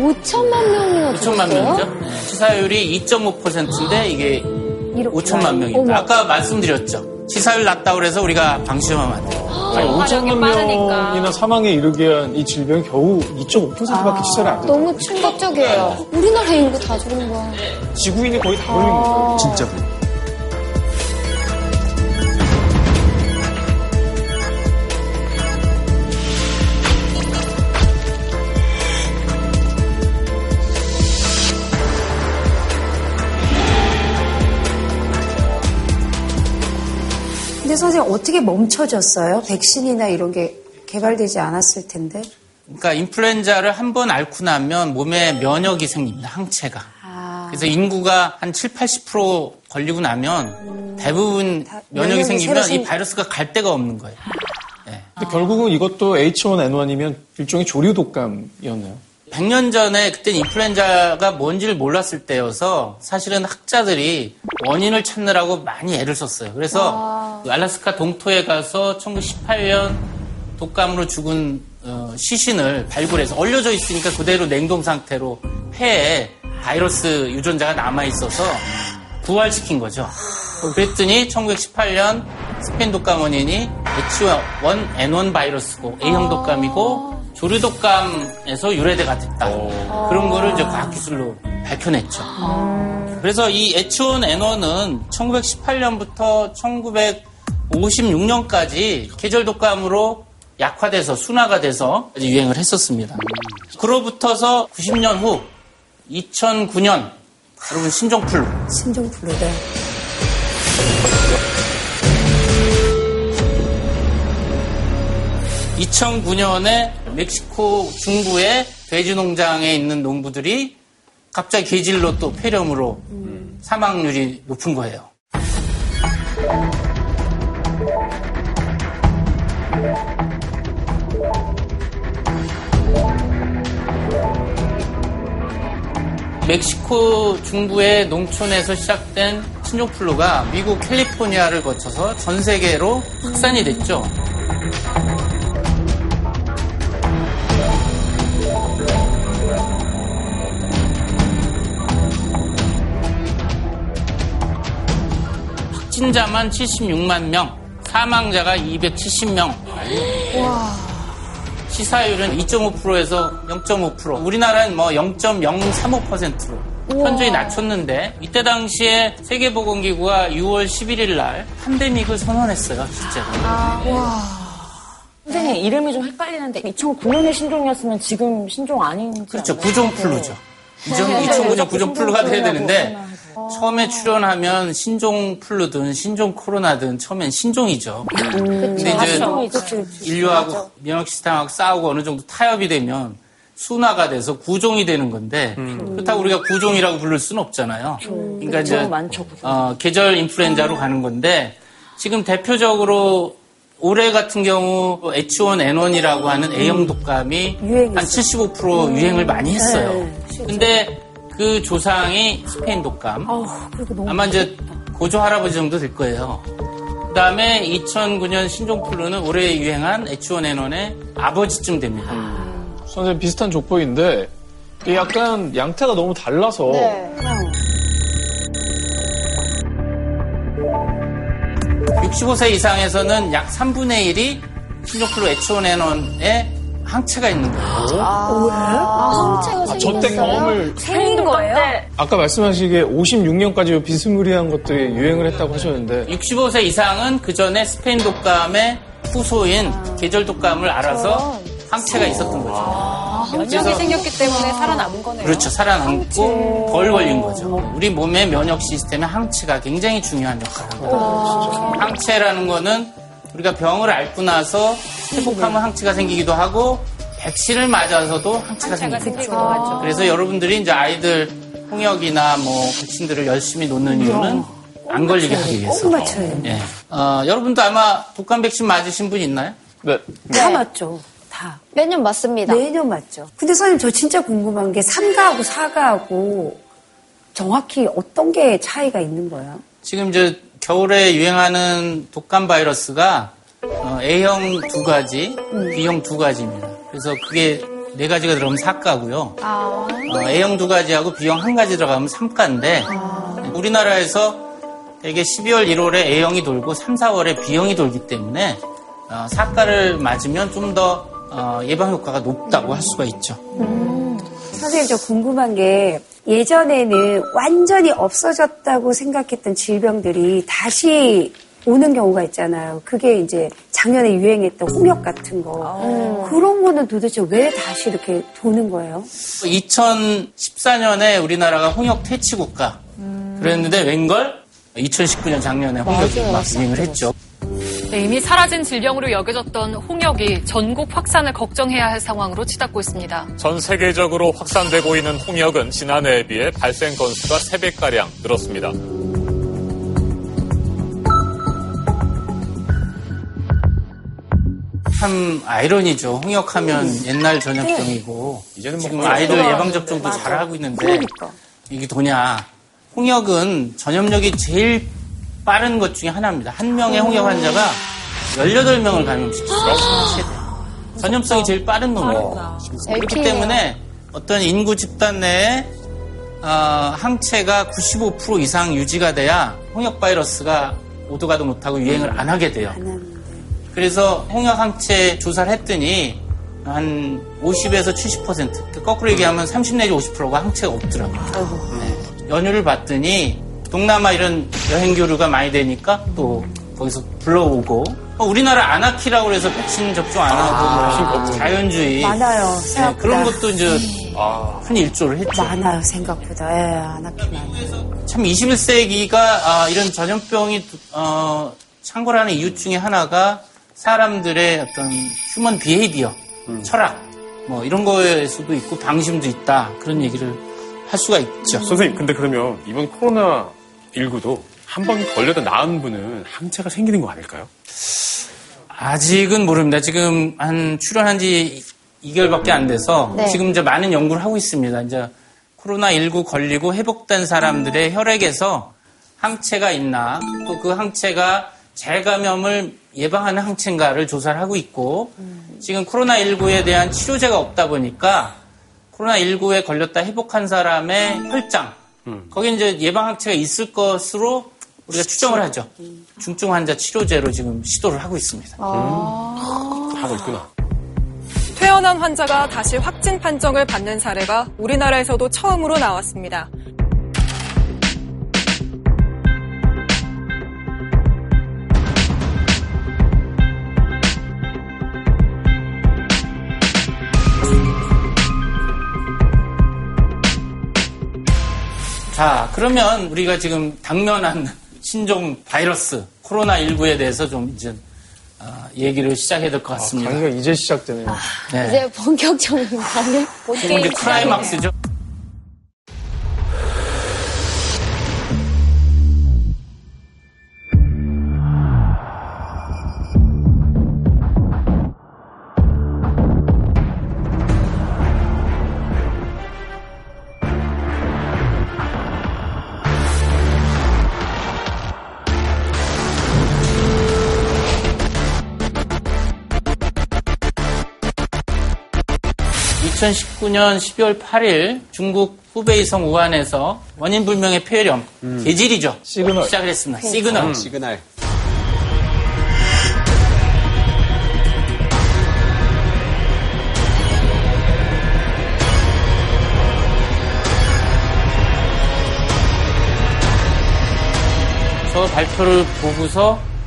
5천만 명이나 5천만 명이죠. 네, 치사율이 2.5%인데 이게 5천만 명입니다. 아까 말씀드렸죠. 치사율 낮다고 그래서 우리가 방심하면 안 돼요. 아니, 5천만 명이나 사망에 이르게 한 이 질병이 겨우 2.5%밖에 치사를 안 돼요. 너무 충격적이에요. 우리나라 인구 다 죽은 거야. 지구인이 거의 다 걸린 거예요. 진짜. 근데 선생님 어떻게 멈춰졌어요? 백신이나 이런 게 개발되지 않았을 텐데. 그러니까 인플루엔자를 한 번 앓고 나면 몸에 면역이 생깁니다. 항체가. 아, 그래서 인구가 한 7, 80% 걸리고 나면 대부분 면역이 면역이 생기면 새로 이 생- 바이러스가 갈 데가 없는 거예요. 근데 결국은 이것도 H1N1이면 일종의 조류 독감이었네요. 100년 전에 그때 인플루엔자가 뭔지를 몰랐을 때여서 사실은 학자들이 원인을 찾느라고 많이 애를 썼어요. 그래서 그 알라스카 동토에 가서 1918년 독감으로 죽은 어, 시신을 발굴해서 얼려져 있으니까 그대로 냉동 상태로 폐에 바이러스 유전자가 남아 있어서 부활시킨 거죠. 그랬더니 1918년 스페인 독감 원인이 H1N1 바이러스고 A형 독감이고 조류 독감에서 유래돼가 됐다. 그런 거를 이제 과학기술로 밝혀냈죠. 그래서 이 H1N1은 1918년부터 1956년까지 계절 독감으로 약화돼서 순화가 돼서 유행을 했었습니다. 그로부터서 90년 후 2009년 여러분 신종플루 신종플루래. 2009년에 멕시코 중부의 돼지 농장에 있는 농부들이 갑자기 계질로 또 폐렴으로 사망률이 높은 거예요. 멕시코 중부의 농촌에서 시작된 신종플루가 미국 캘리포니아를 거쳐서 전 세계로 확산이 됐죠. 확진자만 76만 명, 사망자가 270명. 시사율은 2.5%에서 0.5%. 우리나라는 뭐 0.035%로 현저히 낮췄는데 이때 당시에 세계보건기구가 6월 11일 날 팬데믹을 선언했어요, 실제로. 선생님 이름이 좀 헷갈리는데 2009년에 신종이었으면 지금 신종 아닌지 그렇죠. 구종 플루죠. 이전 네. 2009년 구종 플루가 돼야 되는데. 처음에 출연하면 신종 플루든 신종 코로나든 처음엔 신종이죠. 근데 이제. 인류하고 면역 시스템하고 싸우고 어느 정도 타협이 되면 순화가 돼서 구종이 되는 건데 그렇다고 우리가 구종이라고 부를 수는 없잖아요. 그러니까 이제 많죠. 어, 계절 인플루엔자로 가는 건데 지금 대표적으로 올해 같은 경우 H1N1이라고 하는 A형 독감이 한 75% 유행을 많이 했어요. 근데 그 조상이 스페인 독감. 아마 이제 고조 할아버지 정도 될 거예요. 그 다음에 2009년 신종플루는 올해 유행한 H1N1의 아버지쯤 됩니다. 선생님 비슷한 족보인데 약간 양태가 너무 달라서 네. 65세 이상에서는 약 3분의 1이 신종플루 H1N1에 항체가 있는 거예요. 아, 아, 저때 경험을 생긴 거예요? 아까 말씀하시기에 56년까지 비스무리한 것들이 유행을 했다고 하셨는데 65세 이상은 그 전에 스페인 독감의 후소인 계절 독감을 알아서 항체가 있었던 거죠. 아, 면역이 생겼기 때문에 살아남은 거네요. 그렇죠. 살아남고 덜 걸린 거죠. 우리 몸의 면역 시스템에 항체가 굉장히 중요한 역할을 합니다. 항체라는 거는 우리가 병을 앓고 나서 회복하면 항체가 생기기도 하고 백신을 맞아서도 항체가 항체가 생기기도 하죠. 그래서 여러분들이 이제 아이들 홍역이나 뭐 백신들을 열심히 놓는 이유는 안 걸리게 하기 위해서. 꼭 돼. 예. 어, 여러분도 아마 독감 백신 맞으신 분 있나요? 네. 다 맞죠. 다. 매년 맞습니다. 매년 맞죠. 근데 선생님 저 진짜 궁금한 게 3가하고 4가하고 정확히 어떤 게 차이가 있는 거예요? 지금 이제 겨울에 유행하는 독감 바이러스가 어, A형 두 가지, B형 두 가지입니다. 그래서 그게 네 가지가 들어가면 4가고요. 아. 어, A형 두 가지하고 B형 한 가지 들어가면 3가인데 우리나라에서 대개 12월, 1월에 A형이 돌고 3, 4월에 B형이 돌기 때문에 어, 4가를 맞으면 좀 더 어, 예방 효과가 높다고 할 수가 있죠. 선생님 저 궁금한 게 예전에는 완전히 없어졌다고 생각했던 질병들이 다시 오는 경우가 있잖아요. 그게 이제 작년에 유행했던 홍역 같은 거. 그런 거는 도대체 왜 다시 이렇게 도는 거예요? 2014년에 우리나라가 홍역 퇴치 국가 그랬는데 웬걸 2019년 작년에 홍역이 막 유행을 했죠. 네, 이미 사라진 질병으로 여겨졌던 홍역이 전국 확산을 걱정해야 할 상황으로 치닫고 있습니다. 전 세계적으로 확산되고 있는 홍역은 지난해에 비해 발생 건수가 3배가량 늘었습니다. 참 아이러니죠. 홍역하면 옛날 전염병이고 이제는 뭐 지금 아이들 없어요. 예방 접종도 맞아. 잘하고 있는데 그러니까. 이게 도냐? 홍역은 전염력이 제일 빠른 것 중에 하나입니다. 한 명의 홍역 환자가 18명을 감염시킬 수 있어요. 최대. 전염성이 제일 빠른 놈이에요. 그렇기. 때문에 어떤 인구 집단 내에 어, 항체가 95% 이상 유지가 돼야 홍역 바이러스가 오도 가도 못하고 유행을 안 하게 돼요. 그래서 홍역 항체 조사를 했더니 한 50에서 70% 거꾸로 얘기하면 30 내지 50%가 항체가 없더라고요. 네. 연휴를 봤더니 동남아 이런 여행 교류가 많이 되니까 또 거기서 불러오고 어, 우리나라 아나키라고 해서 백신 접종 안 하고 뭐 자연주의 많아요. 네, 생각보다. 그런 것도 이제 큰 일조를 했죠. 많아요 생각보다. 예, 안 돼요. 참 21세기가 이런 전염병이 어, 창궐하는 이유 중에 하나가 사람들의 어떤 휴먼 비헤이비어, 철학 뭐 이런 거에서도 있고 방심도 있다 그런 얘기를 할 수가 있죠. 선생님, 근데 그러면 이번 코로나 19도 한 번 걸려도 나은 분은 항체가 생기는 거 아닐까요? 아직은 모릅니다. 지금 한 출연한 지 2개월밖에 안 돼서 네. 지금 이제 많은 연구를 하고 있습니다. 이제 코로나19 걸리고 회복된 사람들의 혈액에서 항체가 있나 또 그 항체가 재감염을 예방하는 항체인가를 조사를 하고 있고 지금 코로나19에 대한 치료제가 없다 보니까 코로나19에 걸렸다 회복한 사람의 혈장 거기 이제 예방 항체가 있을 것으로 우리가 추정을 하죠. 중증 환자 치료제로 지금 시도를 하고 있습니다. 하고 있구나. 퇴원한 환자가 다시 확진 판정을 받는 사례가 우리나라에서도 처음으로 나왔습니다. 자, 그러면 우리가 지금 당면한 신종 바이러스 코로나19에 대해서 좀 이제 아, 얘기를 시작해야 될 것 같습니다. 강의가 이제 시작되네요. 네. 이제 본격적인 강의 본 지금 이제 게임 클라이막스죠. 2019년 12월 8일 중국 후베이성 우한에서 원인 불명의 폐렴, 괴질이죠. 시그널. 시작을 했습니다. 시그널. 음. 시그널. 저 발표를 보고서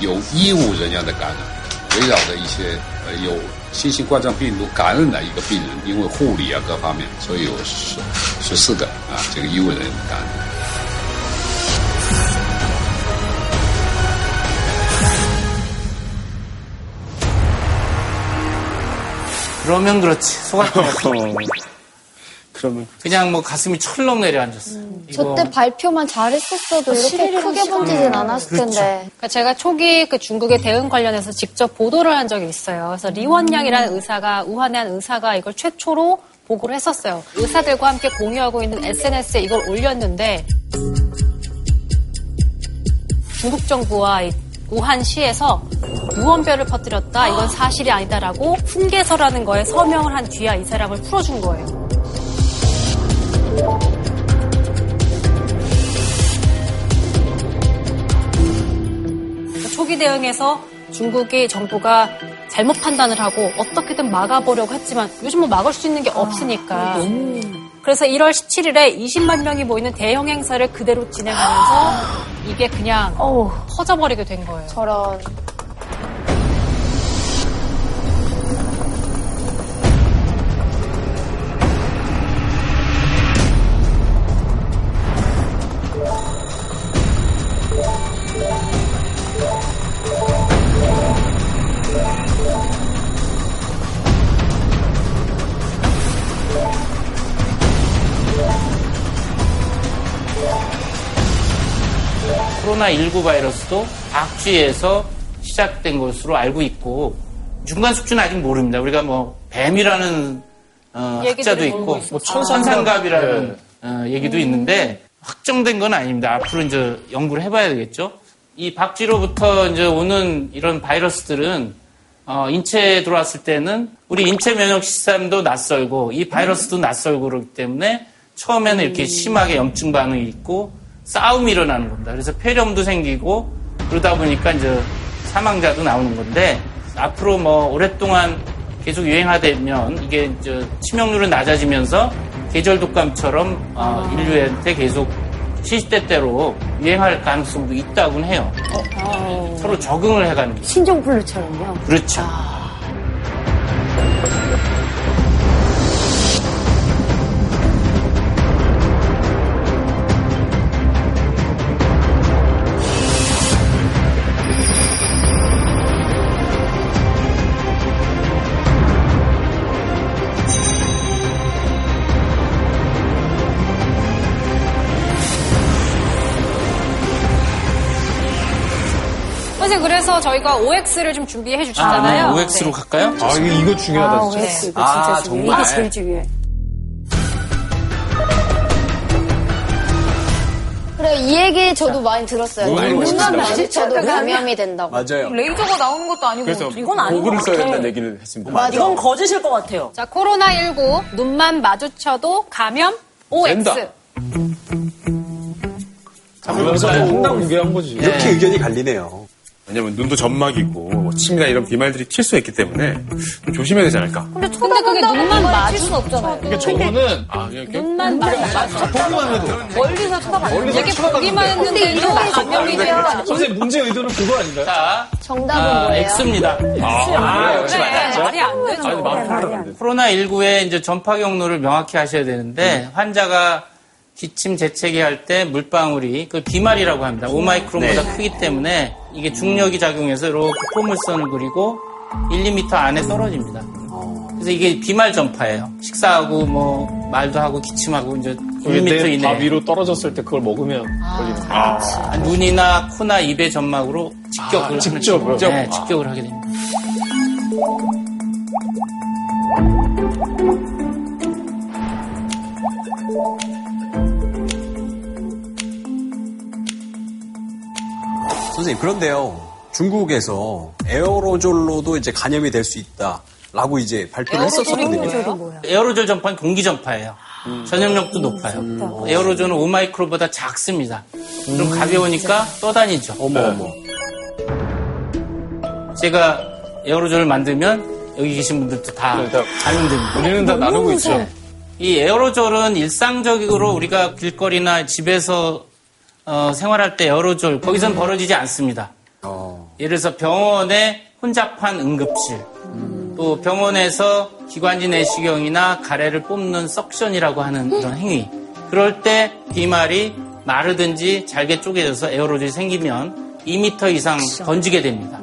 有医务人员的感染，围绕着一些呃有新型冠状病毒感染的一个病人，因为护理啊各方面，所以有十十四个啊这个医务人员感染。 그러면 그렇지. 속았어. 그러면 그냥 뭐 가슴이 철렁 내려앉았어. 이거 저때 발표만 잘했었어도 이렇게 크게 번지진 않았을 그렇죠. 텐데. 그러니까 제가 초기 그 중국의 대응 관련해서 직접 보도를 한 적이 있어요. 그래서 리원양이라는 의사가 우한의 한 의사가 이걸 최초로 보고를 했었어요. 의사들과 함께 공유하고 있는 SNS에 이걸 올렸는데 중국 정부와 이 우한시에서 무언별을 퍼뜨렸다. 이건 사실이 아니다라고 훈계서라는 거에 서명을 한 뒤야 이 사람을 풀어준 거예요. 그러니까 초기 대응에서 중국이 정부가 잘못 판단을 하고 어떻게든 막아보려고 했지만 요즘 뭐 막을 수 있는 게 없으니까. 그래서 1월 17일에 20만 명이 모이는 대형 행사를 그대로 진행하면서 이게 그냥 터져버리게 된 거예요. 저런. 코로나19 바이러스도 박쥐에서 시작된 것으로 알고 있고 중간 수준은 아직 모릅니다. 우리가 뭐 뱀이라는 어, 학자도 있고. 뭐 아. 천산갑이라는 어, 얘기도 있는데 확정된 건 아닙니다. 앞으로 이제 연구를 해봐야 되겠죠. 이 박쥐로부터 이제 오는 이런 바이러스들은 어, 인체에 들어왔을 때는 우리 인체 면역 시스템도 낯설고 이 바이러스도 낯설고 그렇기 때문에 처음에는 이렇게 심하게 염증 반응이 있고 싸움이 일어나는 겁니다. 그래서 폐렴도 생기고 그러다 보니까 이제 사망자도 나오는 건데 앞으로 뭐 오랫동안 계속 유행하되면 이게 이제 치명률은 낮아지면서 계절 독감처럼 어, 인류한테 계속 시시때때로 유행할 가능성도 있다고는 해요. 서로 적응을 해가는 게. 신종플루처럼요. 그렇죠. 선 저희가 OX를 좀 준비해 주셨잖아요. 아, 네. OX로 갈까요? 아, 이거, 이거 중요하다, 아, 진짜. OX 이거 아, 진짜 중요해. 정말. 이게 제일 중요해. 그래, 이 얘기 저도 많이 들었어요. 눈만 들었어요. 마주쳐도 감염이 된다고. 맞아요. 레이저가 나오는 것도 아니고 그래서 이건 것 보고를 써야. 된다는 얘기를 했습니다. 맞아. 이건 거짓일 것 같아요. 자, 코로나 19 눈만 마주쳐도 감염 OX. 된다. 그러면서 황당무계한 거지. 이렇게 의견이 갈리네요. 왜냐면 눈도 점막이 있고 뭐 침이나 이런 비말들이 튈 수 있기 때문에 좀 조심해야 되지 않을까? 근데 근데 그게 눈만 마주 수 없잖아요. 그러니까 저거는 아 그냥 이렇게 눈만 마주 보고만 해도 멀리서. 멀리서 이게 쳐다봤는데. 보기만 했는데 이거 감염이 아니에요? 선생님, 문제 의도는 그거 아닌가요? 자, 정답은 아, 뭐예요? X입니다. 아, 역시 네, 맞았죠? 말이 안 되죠. 아니, 마음 말이 안 돼. 코로나 19의 이제 전파 경로를 명확히 하셔야 되는데 환자가 기침 재채기 할 때 물방울이 그 비말이라고 합니다. 오마이크론보다 크기 때문에 이게 중력이 작용해서 이렇게 포물선을 그리고 1, 2m 안에 떨어집니다. 그래서 이게 비말 전파예요. 식사하고 뭐 말도 하고 기침하고 이제 그게 1m 내 이내. 밥 위로 떨어졌을 때 그걸 먹으면 걸리는 거예요. 아, 눈이나 코나 입의 점막으로 직격을 아? 거죠. 네, 아. 직격을 하게 됩니다. 선생님, 그런데요. 중국에서 에어로졸로도 이제 감염이 될 수 있다라고 이제 발표를 했었거든요. 에어로졸 전파는 공기 전파예요. 음. 전염력도 높아요. 에어로졸은 5마이크로보다 작습니다. 그럼 가벼우니까 떠다니죠. 어머, 어머. 제가 에어로졸을 만들면 여기 계신 분들도 다 감염됩니다. 우리는 다 나누고 있죠. 이 에어로졸은 일상적으로 우리가 길거리나 집에서 어, 생활할 때 에어로졸 거기선 벌어지지 않습니다. 예를 들어서 병원의 혼잡한 응급실, 또 병원에서 기관지 내시경이나 가래를 뽑는 suction이라고 하는 그런 행위. 그럴 때 비말이 마르든지 잘게 쪼개져서 에어로졸이 생기면 2m 이상 번지게 됩니다.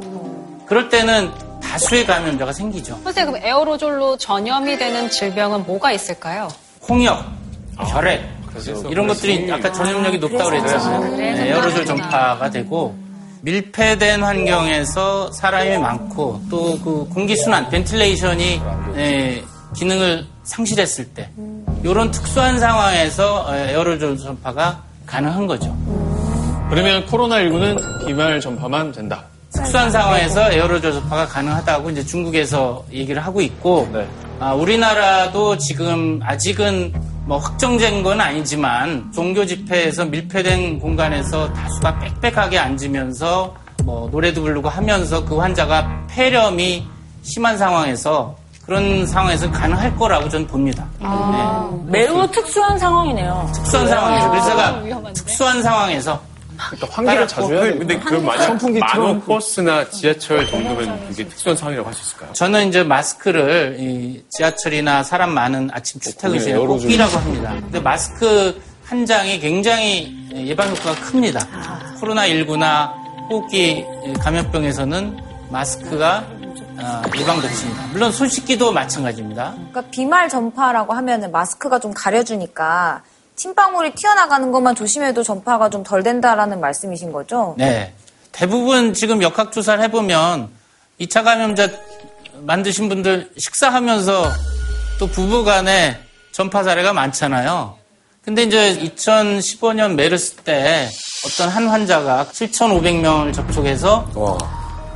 그럴 때는 다수의 감염자가 생기죠. 선생님, 그럼 에어로졸로 전염이 되는 질병은 뭐가 있을까요? 홍역, 결핵 이런 것들이 아까 전염력이 높다고 그랬잖아요. 그래서 네, 에어로졸. 전파가 되고 밀폐된 환경에서 사람이 많고 또 그 공기 순환, ventilation이 예, 기능을 상실했을 때 이런 특수한 상황에서 에어로졸 전파가 가능한 거죠. 그러면 코로나19는 비말 전파만 된다. 특수한 상황에서 에어로졸 전파가 가능하다고 이제 중국에서 얘기를 하고 있고 아, 우리나라도 지금 아직은 뭐 확정된 건 아니지만 종교 집회에서 밀폐된 공간에서 다수가 빽빽하게 앉으면서 뭐 노래도 부르고 하면서 그 환자가 폐렴이 심한 상황에서 그런 상황에서 가능할 거라고 저는 봅니다. 매우 특수한 상황이네요. 특수한 상황에서 그래서 제가 특수한 상황에서 그러니까 환기를 자주 해야 돼요. 근데 그 만약 선풍기 만원. 버스나 지하철 정도면 그게 특수한 상황이라고 할 수 있을까요? 저는 이제 마스크를 이 지하철이나 사람 많은 아침 출퇴근 시에 꼭. 끼라고 합니다. 근데 마스크 한 장이 굉장히 예방 효과가 큽니다. 코로나19나 호흡기 감염병에서는 마스크가 어, 예방 백신입니다. 물론 손 씻기도 마찬가지입니다. 그러니까 비말 전파라고 하면은 마스크가 좀 가려주니까 침방울이 튀어나가는 것만 조심해도 전파가 좀 덜 된다라는 말씀이신 거죠? 네. 대부분 지금 역학조사를 해보면 2차 감염자 만드신 분들 식사하면서 또 부부 간에 전파 사례가 많잖아요. 근데 이제 2015년 메르스 때 어떤 한 환자가 7,500명을 접촉해서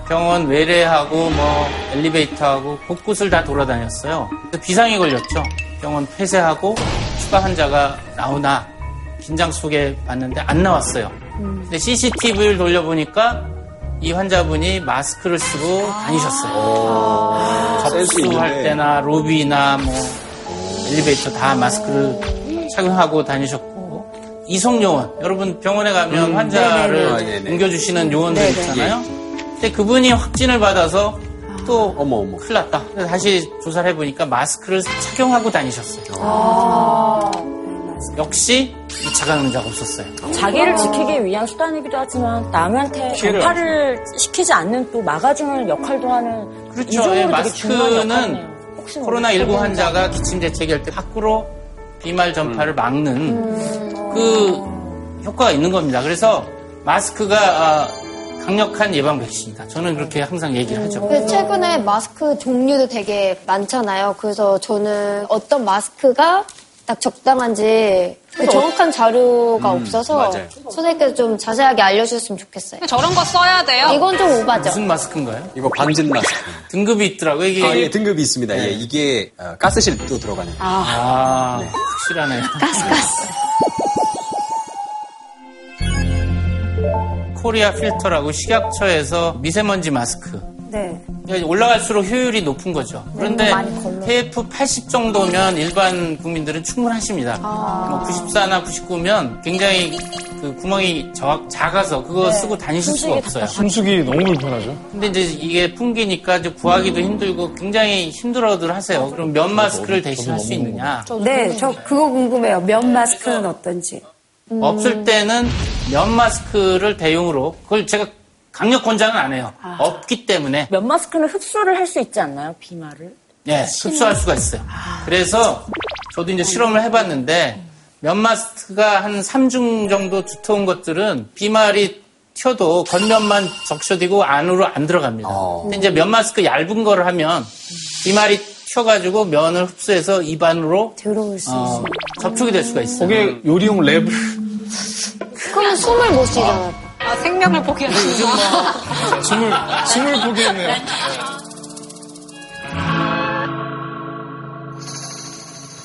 병원 외래하고 뭐 엘리베이터하고 곳곳을 다 돌아다녔어요. 그래서 비상이 걸렸죠. 병원 폐쇄하고 추가 환자가 나오나 긴장 속에 봤는데 안 나왔어요. 근데 CCTV를 돌려보니까 이 환자분이 마스크를 쓰고 다니셨어요. 접수할 때나 로비나 뭐 엘리베이터 다 마스크를 착용하고 다니셨고 이송요원 여러분 병원에 가면 환자를 네네네. 아, 네네. 옮겨주시는 요원들 네네. 있잖아요. 근데 그분이 확진을 받아서 또 큰일 났다. 그래서 다시 조사를 해보니까 마스크를 착용하고 다니셨어요. 역시 2차 감염자가 없었어요. 자기를 지키기 위한 수단이기도 하지만 남한테 전파를 시키지 않는 또 막아주는 역할도 하는 이 그렇죠. 정도로 예, 마스크는. 혹시 뭐 코로나19 어떤 환자가 기침 대책할 때 밖으로 비말 전파를 막는 그 효과가 있는 겁니다. 그래서 마스크가 아, 강력한 예방 백신이다. 저는 그렇게 항상 얘기를 하죠. 근데 최근에 마스크 종류도 되게 많잖아요. 그래서 저는 어떤 마스크가 딱 적당한지 그 정확한 자료가 음, 없어서 맞아요. 선생님께서 좀 자세하게 알려주셨으면 좋겠어요. 저런 거 써야 돼요. 이건 좀 오바죠. 무슨 마스크인가요? 이거 반진 마스크. 등급이 있더라고요. 이게 아, 예, 등급이 있습니다. 예, 이게 어, 가스실도 들어가는. 아, 확실하네요. 가스 가스. 코리아 필터라고 식약처에서 미세먼지 마스크. 네. 올라갈수록 효율이 높은 거죠. 그런데 많이 걸러. KF 80 정도면 일반 국민들은 충분하십니다. 아. 뭐 94나 99면 굉장히 그 구멍이 저- 작아서 그거 네. 쓰고 다니실 수가 없어요. 숨수기 너무 불편하죠. 근데 이제 이게 풍기니까 이제 구하기도 힘들고 굉장히 힘들어들 하세요. 그럼 면 마스크를 대신 할 수 있느냐? 네, 저 그거 궁금해요. 면 마스크는 어떤지. 없을 때는 면 마스크를 대용으로 그걸 제가 강력 권장은 안 해요. 없기 때문에 면 마스크는 흡수를 할 수 있지 않나요? 비말을? 예, 흡수할 수가 있어요. 그래서 저도 이제 실험을 해봤는데 면 마스크가 한 3중 정도 두터운 것들은 비말이 튀어도 겉면만 적셔지고 안으로 안 들어갑니다. 근데 이제 면 마스크 얇은 거를 하면 비말이 튀어가지고 면을 흡수해서 입안으로 들어올 수 어, 접촉이 될 수가 있어요. 거기에 요리용 랩을 그러면 숨을 못 쉬잖아요. 아, 생명을 포기하시는 숨을 숨을 포기했네요.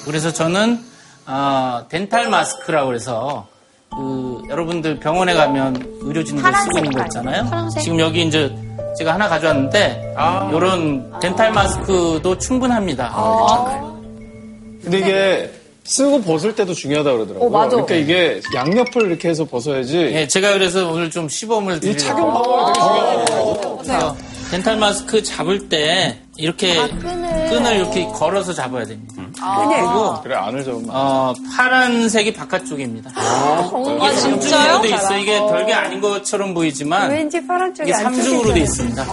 그래서 저는 어, dental 마스크라고 그래서 그 여러분들 병원에 가면 의료진들 쓰고 있는 거 있잖아요. 파란색? 지금 여기 이제 제가 하나 가져왔는데 이런 dental 마스크도 충분합니다. 근데 이게 쓰고 벗을 때도 중요하다 그러더라고요. 어, 맞아. 그러니까 이게 양옆을 이렇게 해서 벗어야지. 예, 제가 그래서 오늘 좀 시범을 이 드리려고 착용 방법이 되게 중요하더라고요. 그래서 dental 마스크 잡을 때 이렇게 끈을 이렇게 걸어서 잡아야 됩니다. 그리고 그래 안을 잡으면. 어, 파란색이 바깥쪽입니다. 아, 이게 진짜요? 돼 있어. 이게 별게 아닌 것처럼 보이지만 왠지 파란 쪽이 이게 삼중으로 돼 안쪽이잖아요. 있습니다.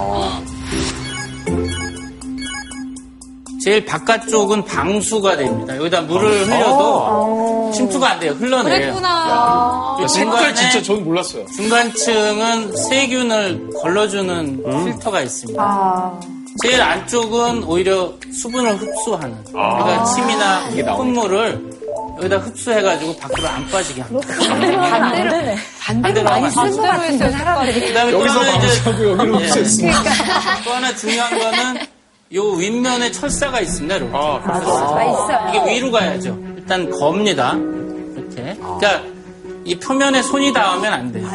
제일 바깥쪽은 방수가 됩니다. 여기다 물을 흘려도 침투가 안 돼요. 흘러내요. 그랬구나. 그 색깔 진짜 중간에 전 몰랐어요. 중간층은 세균을 걸러주는 필터가 있습니다. 제일 안쪽은 오히려 수분을 흡수하는. 그러니까 침이나 콧물을 여기다 흡수해가지고 밖으로 안 빠지게 합니다. 반대로, 반대로 많이 쓴것 같은데, 사람들이. 그다음에 또 여기서 하나 이제 방수하고 여기로 예. 흡수했습니다. 또 하나 중요한 거는 요 윗면에 철사가 있습니다. 이렇게. 아, 있어요. 이게 위로 가야죠. 일단 겁니다. 이렇게. 그러니까 이 표면에 손이 닿으면 안 돼요.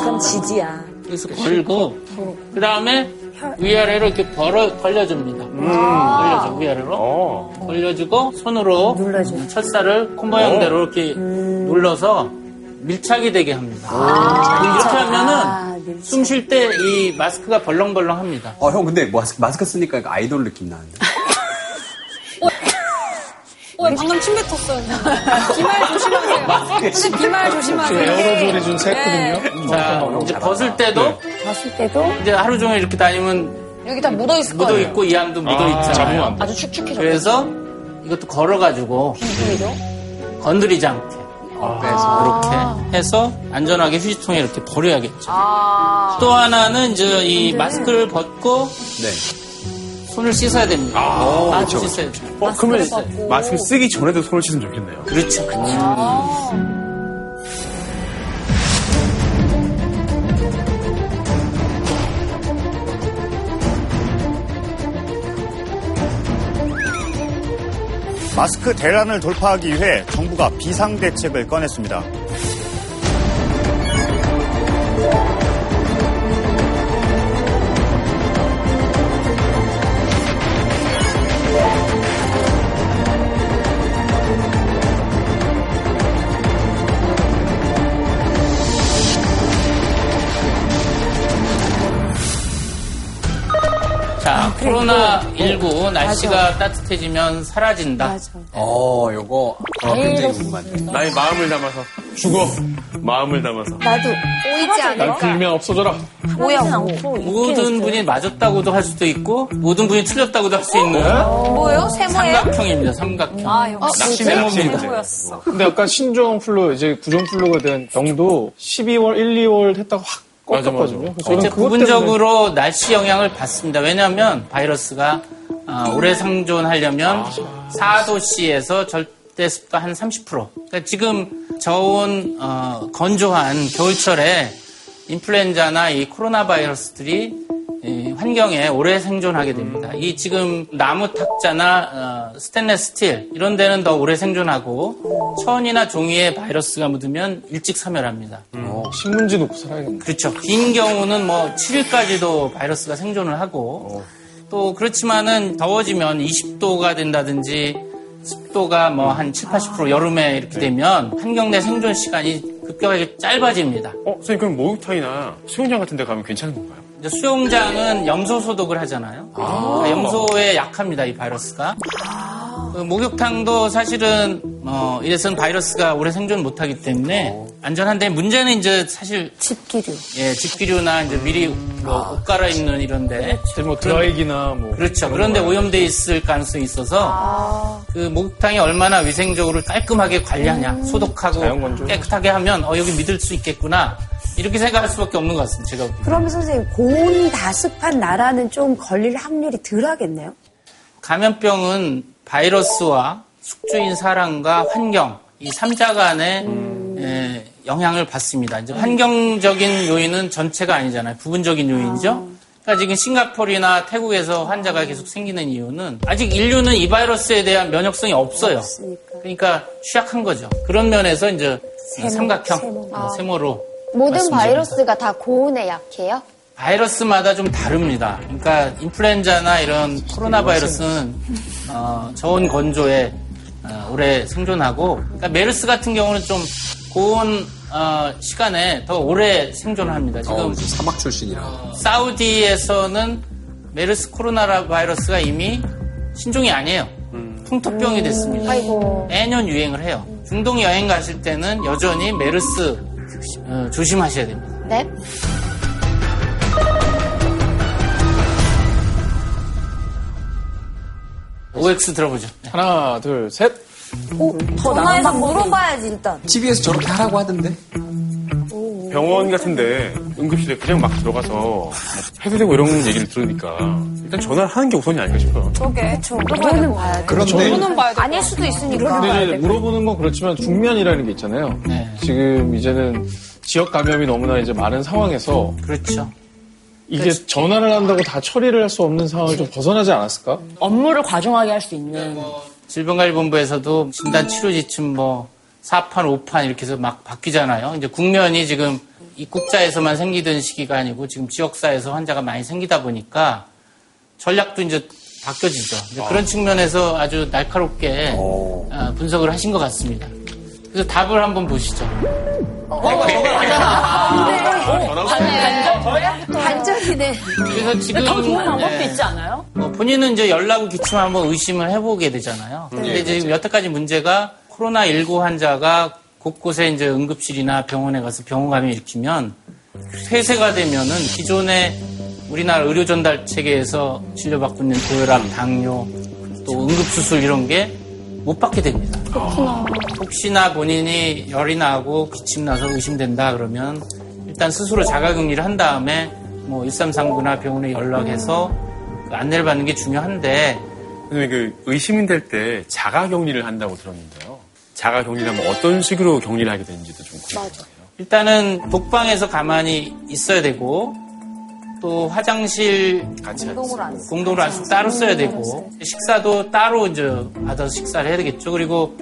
그럼 지지야. 그래서 걸고 그 다음에 위아래로 이렇게 벌어 걸려줍니다. 걸려줘 위아래로 걸려주고 손으로 철사를 콧 모양대로 이렇게 눌러서 밀착이 되게 합니다. 이렇게 하면은 숨 쉴 때 이 마스크가 벌렁벌렁합니다. 어, 형, 근데 마스크, 마스크 쓰니까 아이돌 느낌 나는데. 어, 방금 침 뱉었어요. 비말 조심하세요. 선생님, 비말 조심하세요. 에어로졸이 준 샜거든요. 자, 이제 벗을 때도 봤을 때도 이제 하루 종일 이렇게 다니면 여기 다 묻어 있을 묻어 거예요. 있고 이 안도 묻어 있잖아요. 아주 축축해져. 그래서 이것도 걸어가지고 건드리지 않게 이렇게 해서 안전하게 휴지통에 이렇게 버려야겠죠. 또 하나는 이제 이 마스크를 벗고 네. 손을 씻어야 됩니다. 아, 씻어야죠. 어, 그러면 마스크 쓰기 전에도 손을 씻으면 좋겠네요. 그렇죠, 그렇죠. 마스크 대란을 돌파하기 위해 정부가 비상 대책을 꺼냈습니다. 코로나19 날씨가 따뜻해지면 사라진다. 맞아. 어, 요거 어, 굉장히 궁금한데. 나의 마음을 담아서 죽어. 마음을 담아서. 나도 오이지 날 않을까? 불면 없어져라. 뭐야, 모든 분이 맞았다고도 할 수도 있고 모든 분이 틀렸다고도 할 수 있는 뭐예요? 세모예요? 삼각형입니다. 삼각형. 아, 역시 낚시 세모입니다. 세모였어. 근데 약간 신종 플루 이제 구종 플루가 된 병도 12월, 1, 2월 했다가 확 그래서 이제 부분적으로 날씨 영향을 받습니다. 왜냐하면 바이러스가 아, 오래 생존하려면 4도씨에서 절대 습도 한 30%. 그러니까 지금 저온 어, 건조한 겨울철에 인플루엔자나 이 코로나 바이러스들이 이 환경에 오래 생존하게 됩니다. 이 지금 나무 탁자나 어, 스테인레스 스틸 이런 데는 더 오래 생존하고 천이나 종이에 바이러스가 묻으면 일찍 사멸합니다. 때문에 신문지 놓고 살아야겠네. 그렇죠. 긴 경우는 뭐 7일까지도 바이러스가 생존을 하고 또 그렇지만은 더워지면 20도가 된다든지 습도가 뭐 한 7, 80% 여름에 이렇게 되면 환경 내 생존 시간이 급격하게 짧아집니다. 어, 선생님, 그럼 목욕탕이나 수영장 같은 데 가면 괜찮은 건가요? 이제 수영장은 염소 소독을 하잖아요. 그러니까 염소에 약합니다, 이 바이러스가. 그 목욕탕도 사실은 어, 이래서는 바이러스가 오래 생존 못하기 때문에 안전한데 문제는 이제 사실 집기류. 예, 집기류나 이제 미리 뭐 옷 갈아입는 이런데 뭐 드라이기나 뭐 그렇죠. 그런 그런데. 오염돼 있을 가능성이 있어서 그 목욕탕이 얼마나 위생적으로 깔끔하게 관리하냐, 소독하고 자연건조. 깨끗하게 하면 어 여기 믿을 수 있겠구나 이렇게 생각할 수밖에 없는 것 같습니다. 제가 보기에는. 그러면 선생님 고온 다습한 나라는 좀 걸릴 확률이 덜 하겠네요. 감염병은 바이러스와 숙주인 사람과 환경 이 3자 간의 에, 영향을 받습니다. 이제 환경적인 요인은 전체가 아니잖아요. 부분적인 요인이죠. 그러니까 지금 싱가포르나 태국에서 환자가 계속 생기는 이유는 아직 인류는 이 바이러스에 대한 면역성이 없어요. 그러니까 취약한 거죠. 그런 면에서 이제 세모, 삼각형 세모. 어, 세모로 모든. 바이러스가 다 고온에 약해요? 바이러스마다 좀 다릅니다. 그러니까 인플루엔자나 이런 코로나 바이러스는 어, 저온 건조에 어, 오래 생존하고, 그러니까 메르스 같은 경우는 좀 고온 어, 시간에 더 오래 생존합니다. 지금 어, 사막 출신이라. 사우디에서는 메르스 코로나 바이러스가 이미 신종이 아니에요. 풍토병이 됐습니다. 아이고. 매년 유행을 해요. 중동 여행 가실 때는 여전히 메르스 어, 조심하셔야 됩니다. 네. OX 들어보죠. 네. 하나, 둘, 셋. 전화해서 물어봐야지 일단. TV에서 저렇게 하라고 하던데. 병원 같은데 응급실에 그냥 막 들어가서 뭐 해도 되고 이런 얘기를 들으니까 일단 전화를 하는 게 우선이 아닌가 싶어요. 그러게. 물어는 봐야 돼. 그런데 물어는 봐야 돼. 아닐 수도 있으니까. 근데 이제 물어보는 건 그렇지만 중면이라는 게 있잖아요. 지금 이제는 지역 감염이 너무나 이제 많은 상황에서 그렇죠. 이게 전화를 한다고 다 처리를 할 수 없는 상황을 좀 벗어나지 않았을까? 업무를 과중하게 할 수 있는 질병관리본부에서도 진단 치료 지침 뭐 4판, 5판 이렇게 해서 막 바뀌잖아요. 이제 국면이 지금 입국자에서만 생기던 시기가 아니고 지금 지역사에서 환자가 많이 생기다 보니까 전략도 이제 바뀌어지죠. 이제 그런 측면에서 아주 날카롭게 아, 분석을 하신 것 같습니다. 그래서 답을 한번 보시죠. 반전이네. 그래서 지금 더 좋은 방법도 네. 있지 않아요? 뭐 본인은 이제 연락을 기침을 한번 의심을 해보게 되잖아요. 근데 네, 지금 여태까지 문제가 코로나19 환자가 곳곳에 이제 응급실이나 병원에 가서 병원 감염 일으키면 폐쇄가 되면은 기존의 우리나라 의료 전달 체계에서 치료받고 있는 고혈압, 당뇨, 또 응급수술 이런 게 못 받게 됩니다. 그렇구나. 혹시나 본인이 열이 나고 기침 나서 의심된다 그러면 일단 스스로 자가격리를 한 다음에 뭐 1339나 병원에 연락해서 그 안내를 받는 게 중요한데 선생님 그 의심이 될 때 자가 격리를 한다고 들었는데요. 자가 격리를 하면 어떤 식으로 격리를 하게 되는지도 좀 궁금해요. 일단은 독방에서 가만히 있어야 되고 또 화장실 같이 공동으로 안 공동으로 안 쓰고 따로 써야 되고 식사도 따로 이제 받아서 식사를 해야 되겠죠. 그리고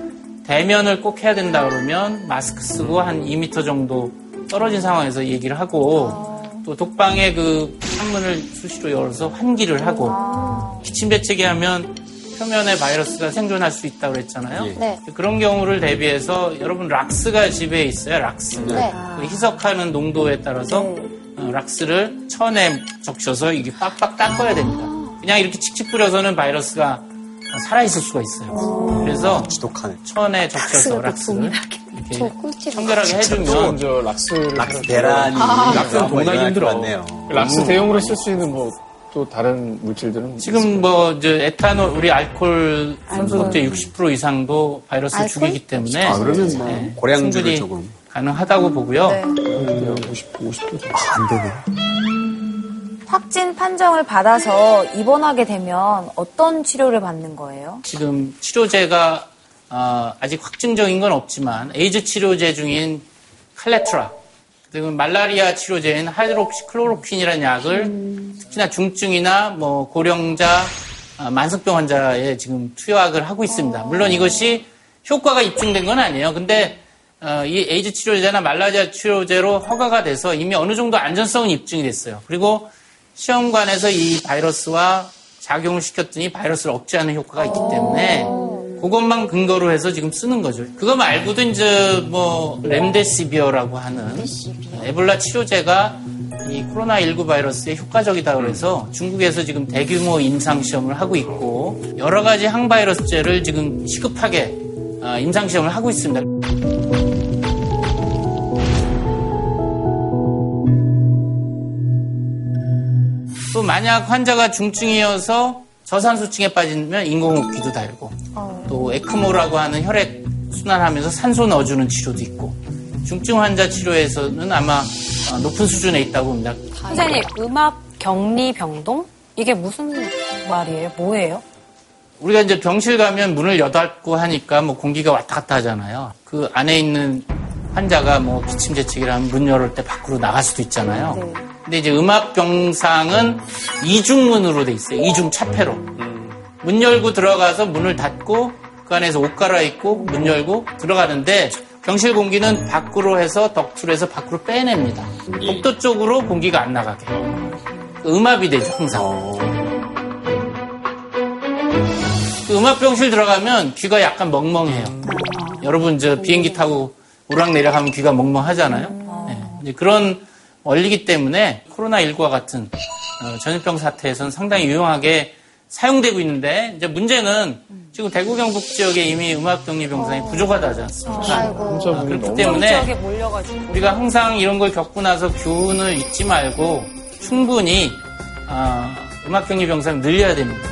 대면을 꼭 해야 된다 그러면 마스크 쓰고 한 2m 정도 떨어진 상황에서 얘기를 하고 또 독방에 그 창문을 수시로 열어서 환기를 하고 기침 재채기 하면 표면에 바이러스가 생존할 수 있다고 그랬잖아요. 네. 그런 경우를 대비해서 여러분 락스가 집에 있어요. 락스. 네. 그 희석하는 농도에 따라서 어, 락스를 천에 적셔서 이게 빡빡 닦아야 됩니다. 그냥 이렇게 칙칙 뿌려서는 바이러스가 살아있을 수가 있어요. 그래서 지독하네. 천에 적셔서 락스를 이렇게 청결하게 해주면 저 락스를 락스 대란이 락스는 동나기 힘들어. 락스 음. 대용으로 쓸 수 있는 뭐 또 다른 물질들은 지금 뭐 이제 에탄올 우리 알코올 선수독제 60% 이상도 바이러스 를 알코올? 죽이기 때문에 아, 그러면 뭐 네, 고량주를 충분히 조금. 가능하다고 보고요. 네. 50, 50도. 안 되네. 확진 판정을 받아서 입원하게 되면 어떤 치료를 받는 거예요? 지금 치료제가 어, 아직 확증적인 건 없지만 에이즈 치료제 중인 칼레트라 그리고 말라리아 치료제인 하이드록시클로로퀸이라는 약을 특히나 중증이나 뭐 고령자 아, 만성병 환자에 지금 투약을 하고 있습니다. 물론 이것이 효과가 입증된 건 아니에요. 근데 어, 이 에이즈 치료제나 말라리아 치료제로 허가가 돼서 이미 어느 정도 안전성은 입증이 됐어요. 그리고 시험관에서 이 바이러스와 작용을 시켰더니 바이러스를 억제하는 효과가 있기 때문에 그것만 근거로 해서 지금 쓰는 거죠. 그거 말고도 이제 뭐 렘데시비어라고 하는 에볼라 치료제가 이 코로나19 바이러스에 효과적이다 그래서 중국에서 지금 대규모 임상 시험을 하고 있고 여러 가지 항바이러스제를 지금 시급하게 아, 임상 시험을 하고 있습니다. 만약 환자가 중증이어서 저산소증에 빠지면 인공호흡기도 달고 또 에크모라고 하는 혈액 순환하면서 산소 넣어주는 치료도 있고 중증 환자 치료에서는 아마 어, 높은 수준에 있다고 봅니다. 선생님, 음압 격리 병동? 이게 무슨 말이에요? 뭐예요? 우리가 이제 병실 가면 문을 여닫고 하니까 뭐 공기가 왔다 갔다 하잖아요. 그 안에 있는 환자가 뭐 기침 재채기라면 문 열을 때 밖으로 나갈 수도 있잖아요. 근데 이제 음압 병상은 이중문으로 돼 있어요. 이중 차폐로. 문 열고 들어가서 문을 닫고 그 안에서 옷 갈아입고 문 열고 들어가는데 병실 공기는 밖으로 해서 덕출해서 밖으로 빼냅니다. 복도 쪽으로 공기가 안 나가게. 음압이 되죠, 항상. 그 음압병실 들어가면 귀가 약간 멍멍해요. 여러분 저 비행기 타고 오락내리하면 귀가 멍멍하잖아요. 네, 그런 원리기 때문에 코로나19와 같은 어, 전염병 사태에서는 상당히 유용하게 사용되고 있는데 이제 문제는 지금 대구 경북 지역에 이미 음압격리 병상이 부족하다지 않습니까? 어, 그렇기 때문에. 우리가 항상 이런 걸 겪고 나서 교훈을 잊지 말고 충분히 어, 음압격리 병상 늘려야 됩니다.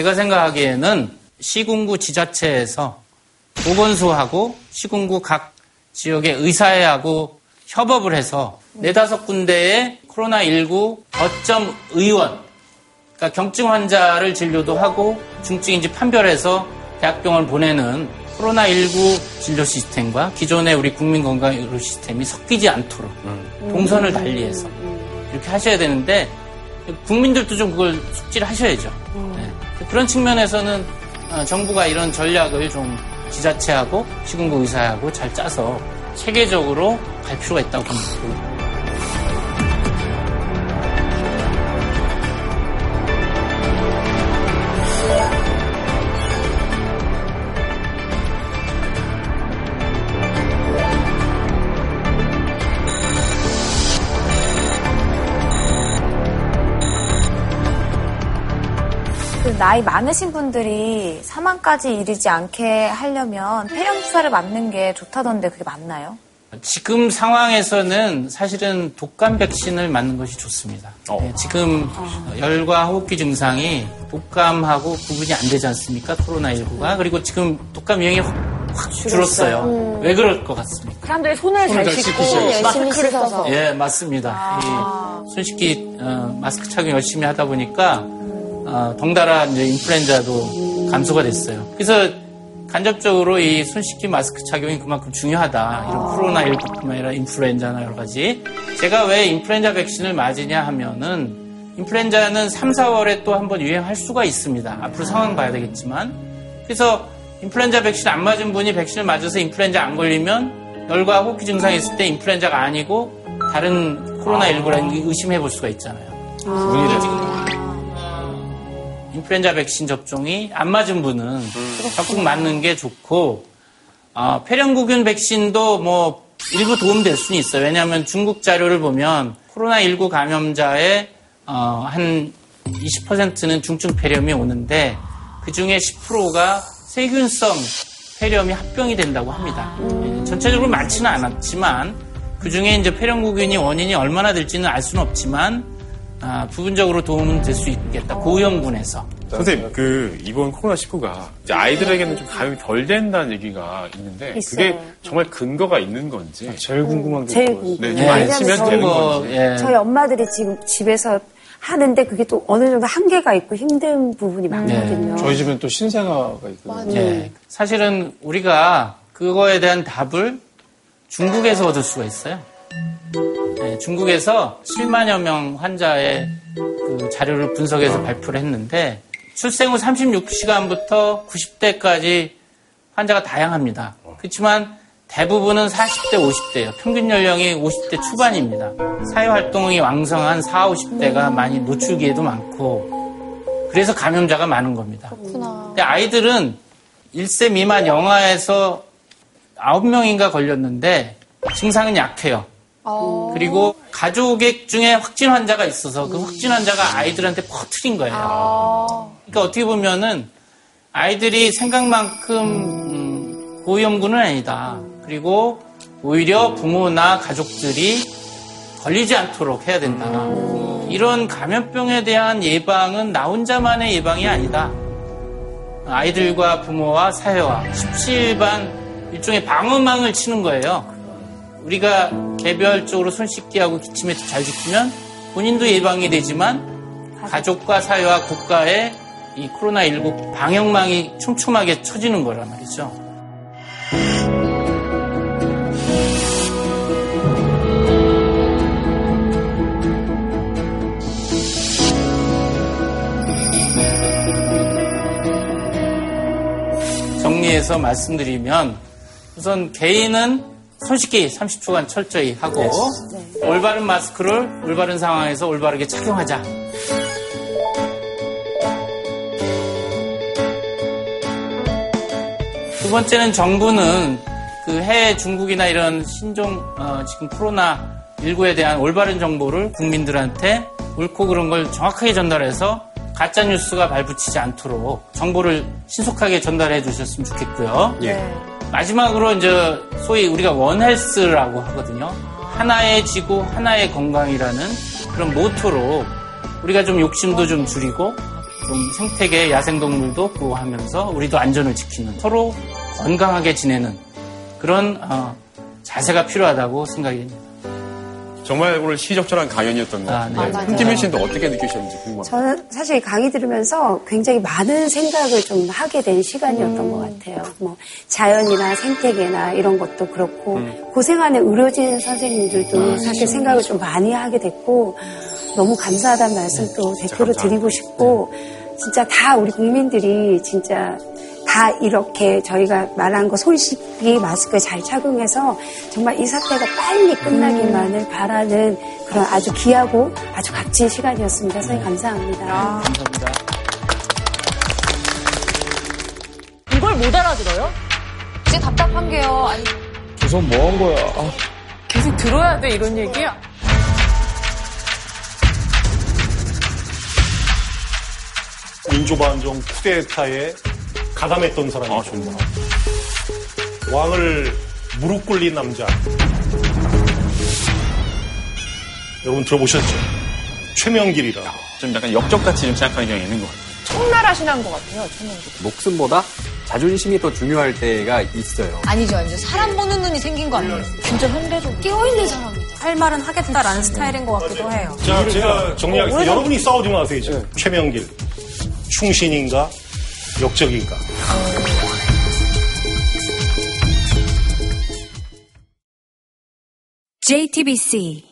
제가 생각하기에는 시군구 지자체에서 보건소하고 시군구 각 지역의 의사회하고 협업을 해서 네다섯 군데의 코로나19 거점 의원, 그러니까 경증 환자를 진료도 하고 중증인지 판별해서 대학병원 보내는 코로나19 진료 시스템과 기존의 우리 국민건강의료 시스템이 섞이지 않도록 동선을 달리해서 이렇게 하셔야 되는데 국민들도 좀 그걸 숙지를 하셔야죠. 네. 그런 측면에서는 어, 정부가 이런 전략을 좀 지자체하고 시군구 의사하고 잘 짜서 체계적으로 갈 필요가 있다고 봅니다. 나이 많으신 분들이 사망까지 이르지 않게 하려면 폐렴 주사를 맞는 게 좋다던데 그게 맞나요? 지금 상황에서는 사실은 독감 백신을 맞는 것이 좋습니다. 네, 지금 열과 호흡기 증상이 독감하고 구분이 안 되지 않습니까? 코로나19가. 그리고 지금 독감 유행이 확, 확 줄었어요. 음. 왜 그럴 것 같습니까? 사람들이 손을 잘 손을 잘 씻고 씻으셔야죠. 마스크를 써서. 예, 맞습니다. 이 손쉽게 어, 마스크 착용 열심히 하다 보니까 어, 덩달아 이제 인플루엔자도 감소가 됐어요. 그래서 간접적으로 이 손 씻기 마스크 착용이 그만큼 중요하다. 이런 코로나19뿐만 아니라 인플루엔자나 여러 가지. 제가 왜 인플루엔자 백신을 맞으냐 하면은 인플루엔자는 3, 4월에 또 한번 유행할 수가 있습니다. 앞으로 상황 봐야 되겠지만. 그래서 인플루엔자 백신 안 맞은 분이 백신을 맞아서 인플루엔자 안 걸리면 열과 호흡기 증상이 있을 때 인플루엔자가 아니고 다른 코로나19라는 게 의심해 볼 수가 있잖아요. 지금 인플루엔자 백신 접종이 안 맞은 분은 적극 맞는 게 좋고 어, 폐렴구균 백신도 뭐 일부 도움될 수는 있어요. 왜냐하면 중국 자료를 보면 코로나19 감염자의 어, 한 20%는 중증 폐렴이 오는데 그 중에 10%가 세균성 폐렴이 합병이 된다고 합니다. 예, 전체적으로 많지는 않았지만 그 중에 이제 폐렴구균이 원인이 얼마나 될지는 알 수는 없지만 아, 부분적으로 도움은 될 수 있겠다. 고위험군에서. 선생님, 그 이번 코로나19가 이제 아이들에게는 좀 감염이 덜 된다는 얘기가 있는데 그게 있어요. 정말 근거가 있는 건지 제일 궁금한 게 제일 그거예요. 궁금해요. 네, 좀안 왜냐면 치면 저희 되는 뭐, 건지. 예. 저희 엄마들이 지금 집에서 하는데 그게 또 어느 정도 한계가 있고 힘든 부분이 많거든요. 저희 집엔 또 신생아가 있거든요. 예. 사실은 우리가 그거에 대한 답을 중국에서 얻을 수가 있어요. 예, 중국에서 7만여 명 환자의 그 자료를 분석해서 발표를 했는데 출생 후 36시간부터 90대까지 환자가 다양합니다. 그렇지만 대부분은 40대, 50대예요. 평균 연령이 50대 초반입니다. 사회활동이 왕성한 40, 50대가 많이 노출기에도 많고 그래서 감염자가 많은 겁니다. 근데 아이들은 1세 미만 영아에서 9명인가 걸렸는데 증상은 약해요. 그리고 가족의 중에 확진 환자가 있어서 그 확진 환자가 아이들한테 퍼뜨린 거예요. 그러니까 어떻게 보면은 아이들이 생각만큼 음, 고위험군은 아니다. 그리고 오히려 부모나 가족들이 걸리지 않도록 해야 된다. 이런 감염병에 대한 예방은 나 혼자만의 예방이 아니다. 아이들과 부모와 사회와 십시일반 일종의 방어망을 치는 거예요. 우리가 개별적으로 손 씻기하고 기침 매트 잘 지키면 본인도 예방이 되지만 가족과 사회와 국가의 이 코로나19 방역망이 촘촘하게 쳐지는 거란 말이죠. 정리해서 말씀드리면 우선 개인은 손 씻기 30초간 철저히 하고 올바른 마스크를 올바른 상황에서 올바르게 착용하자. 두 번째는 정부는 그 해외 중국이나 이런 신종 어, 지금 코로나 19에 대한 올바른 정보를 국민들한테 옳고 그런 걸 정확하게 전달해서 가짜 뉴스가 발붙이지 않도록 정보를 신속하게 전달해 주셨으면 좋겠고요. 마지막으로 이제 소위 우리가 원헬스라고 하거든요. 하나의 지구, 하나의 건강이라는 그런 모토로 우리가 좀 욕심도 좀 줄이고 좀 생태계 야생동물도 보호하면서 우리도 안전을 지키는 서로 건강하게 지내는 그런 어, 자세가 필요하다고 생각이 됩니다. 정말 오늘 시적절한 강연이었던 것 같은데 네. 홍지민 씨는 어떻게 느끼셨는지 궁금합니다. 저는 사실 강의 들으면서 굉장히 많은 생각을 좀 하게 된 시간이었던 것 같아요. 뭐 자연이나 생태계나 이런 것도 그렇고 고생하는 의료진 선생님들도 사실 생각을 좀 많이 하게 됐고 너무 감사하다는 말씀 또 대표로 드리고 싶고 진짜 다 우리 국민들이 진짜 다 이렇게 저희가 말한 거손 씻기 마스크 잘 착용해서 정말 이 사태가 빨리 끝나기만을 바라는 그런 아주 귀하고 아주 값진 시간이었습니다. 선생님 감사합니다. 감사합니다. 이걸 못 알아들어요? 진짜 답답한 게요. 아니, 계속 뭐한 거야. 아. 계속 들어야 돼, 이런 얘기? 민주반정 쿠데타에 가담했던 사람이죠. 왕을 무릎 꿇린 남자. 여러분 들어보셨죠? 최명길이라. 좀 약간 역적같이 좀 생각하는 경향이 있는 것 같아요. 청나라 신한 것 같아요, 천명기. 목숨보다 자존심이 더 중요할 때가 있어요. 아니죠, 아니죠. 사람 보는 눈이 생긴 거 아니에요? 진짜 현대적. 깨어있는 사람이다. 할 말은 하겠다라는 스타일인 것 같기도 해요. 자, 제가 정리하겠습니다. 오래전- 여러분이 싸우지 마세요, 지금. 최명길. 충신인가? 역적인가? JTBC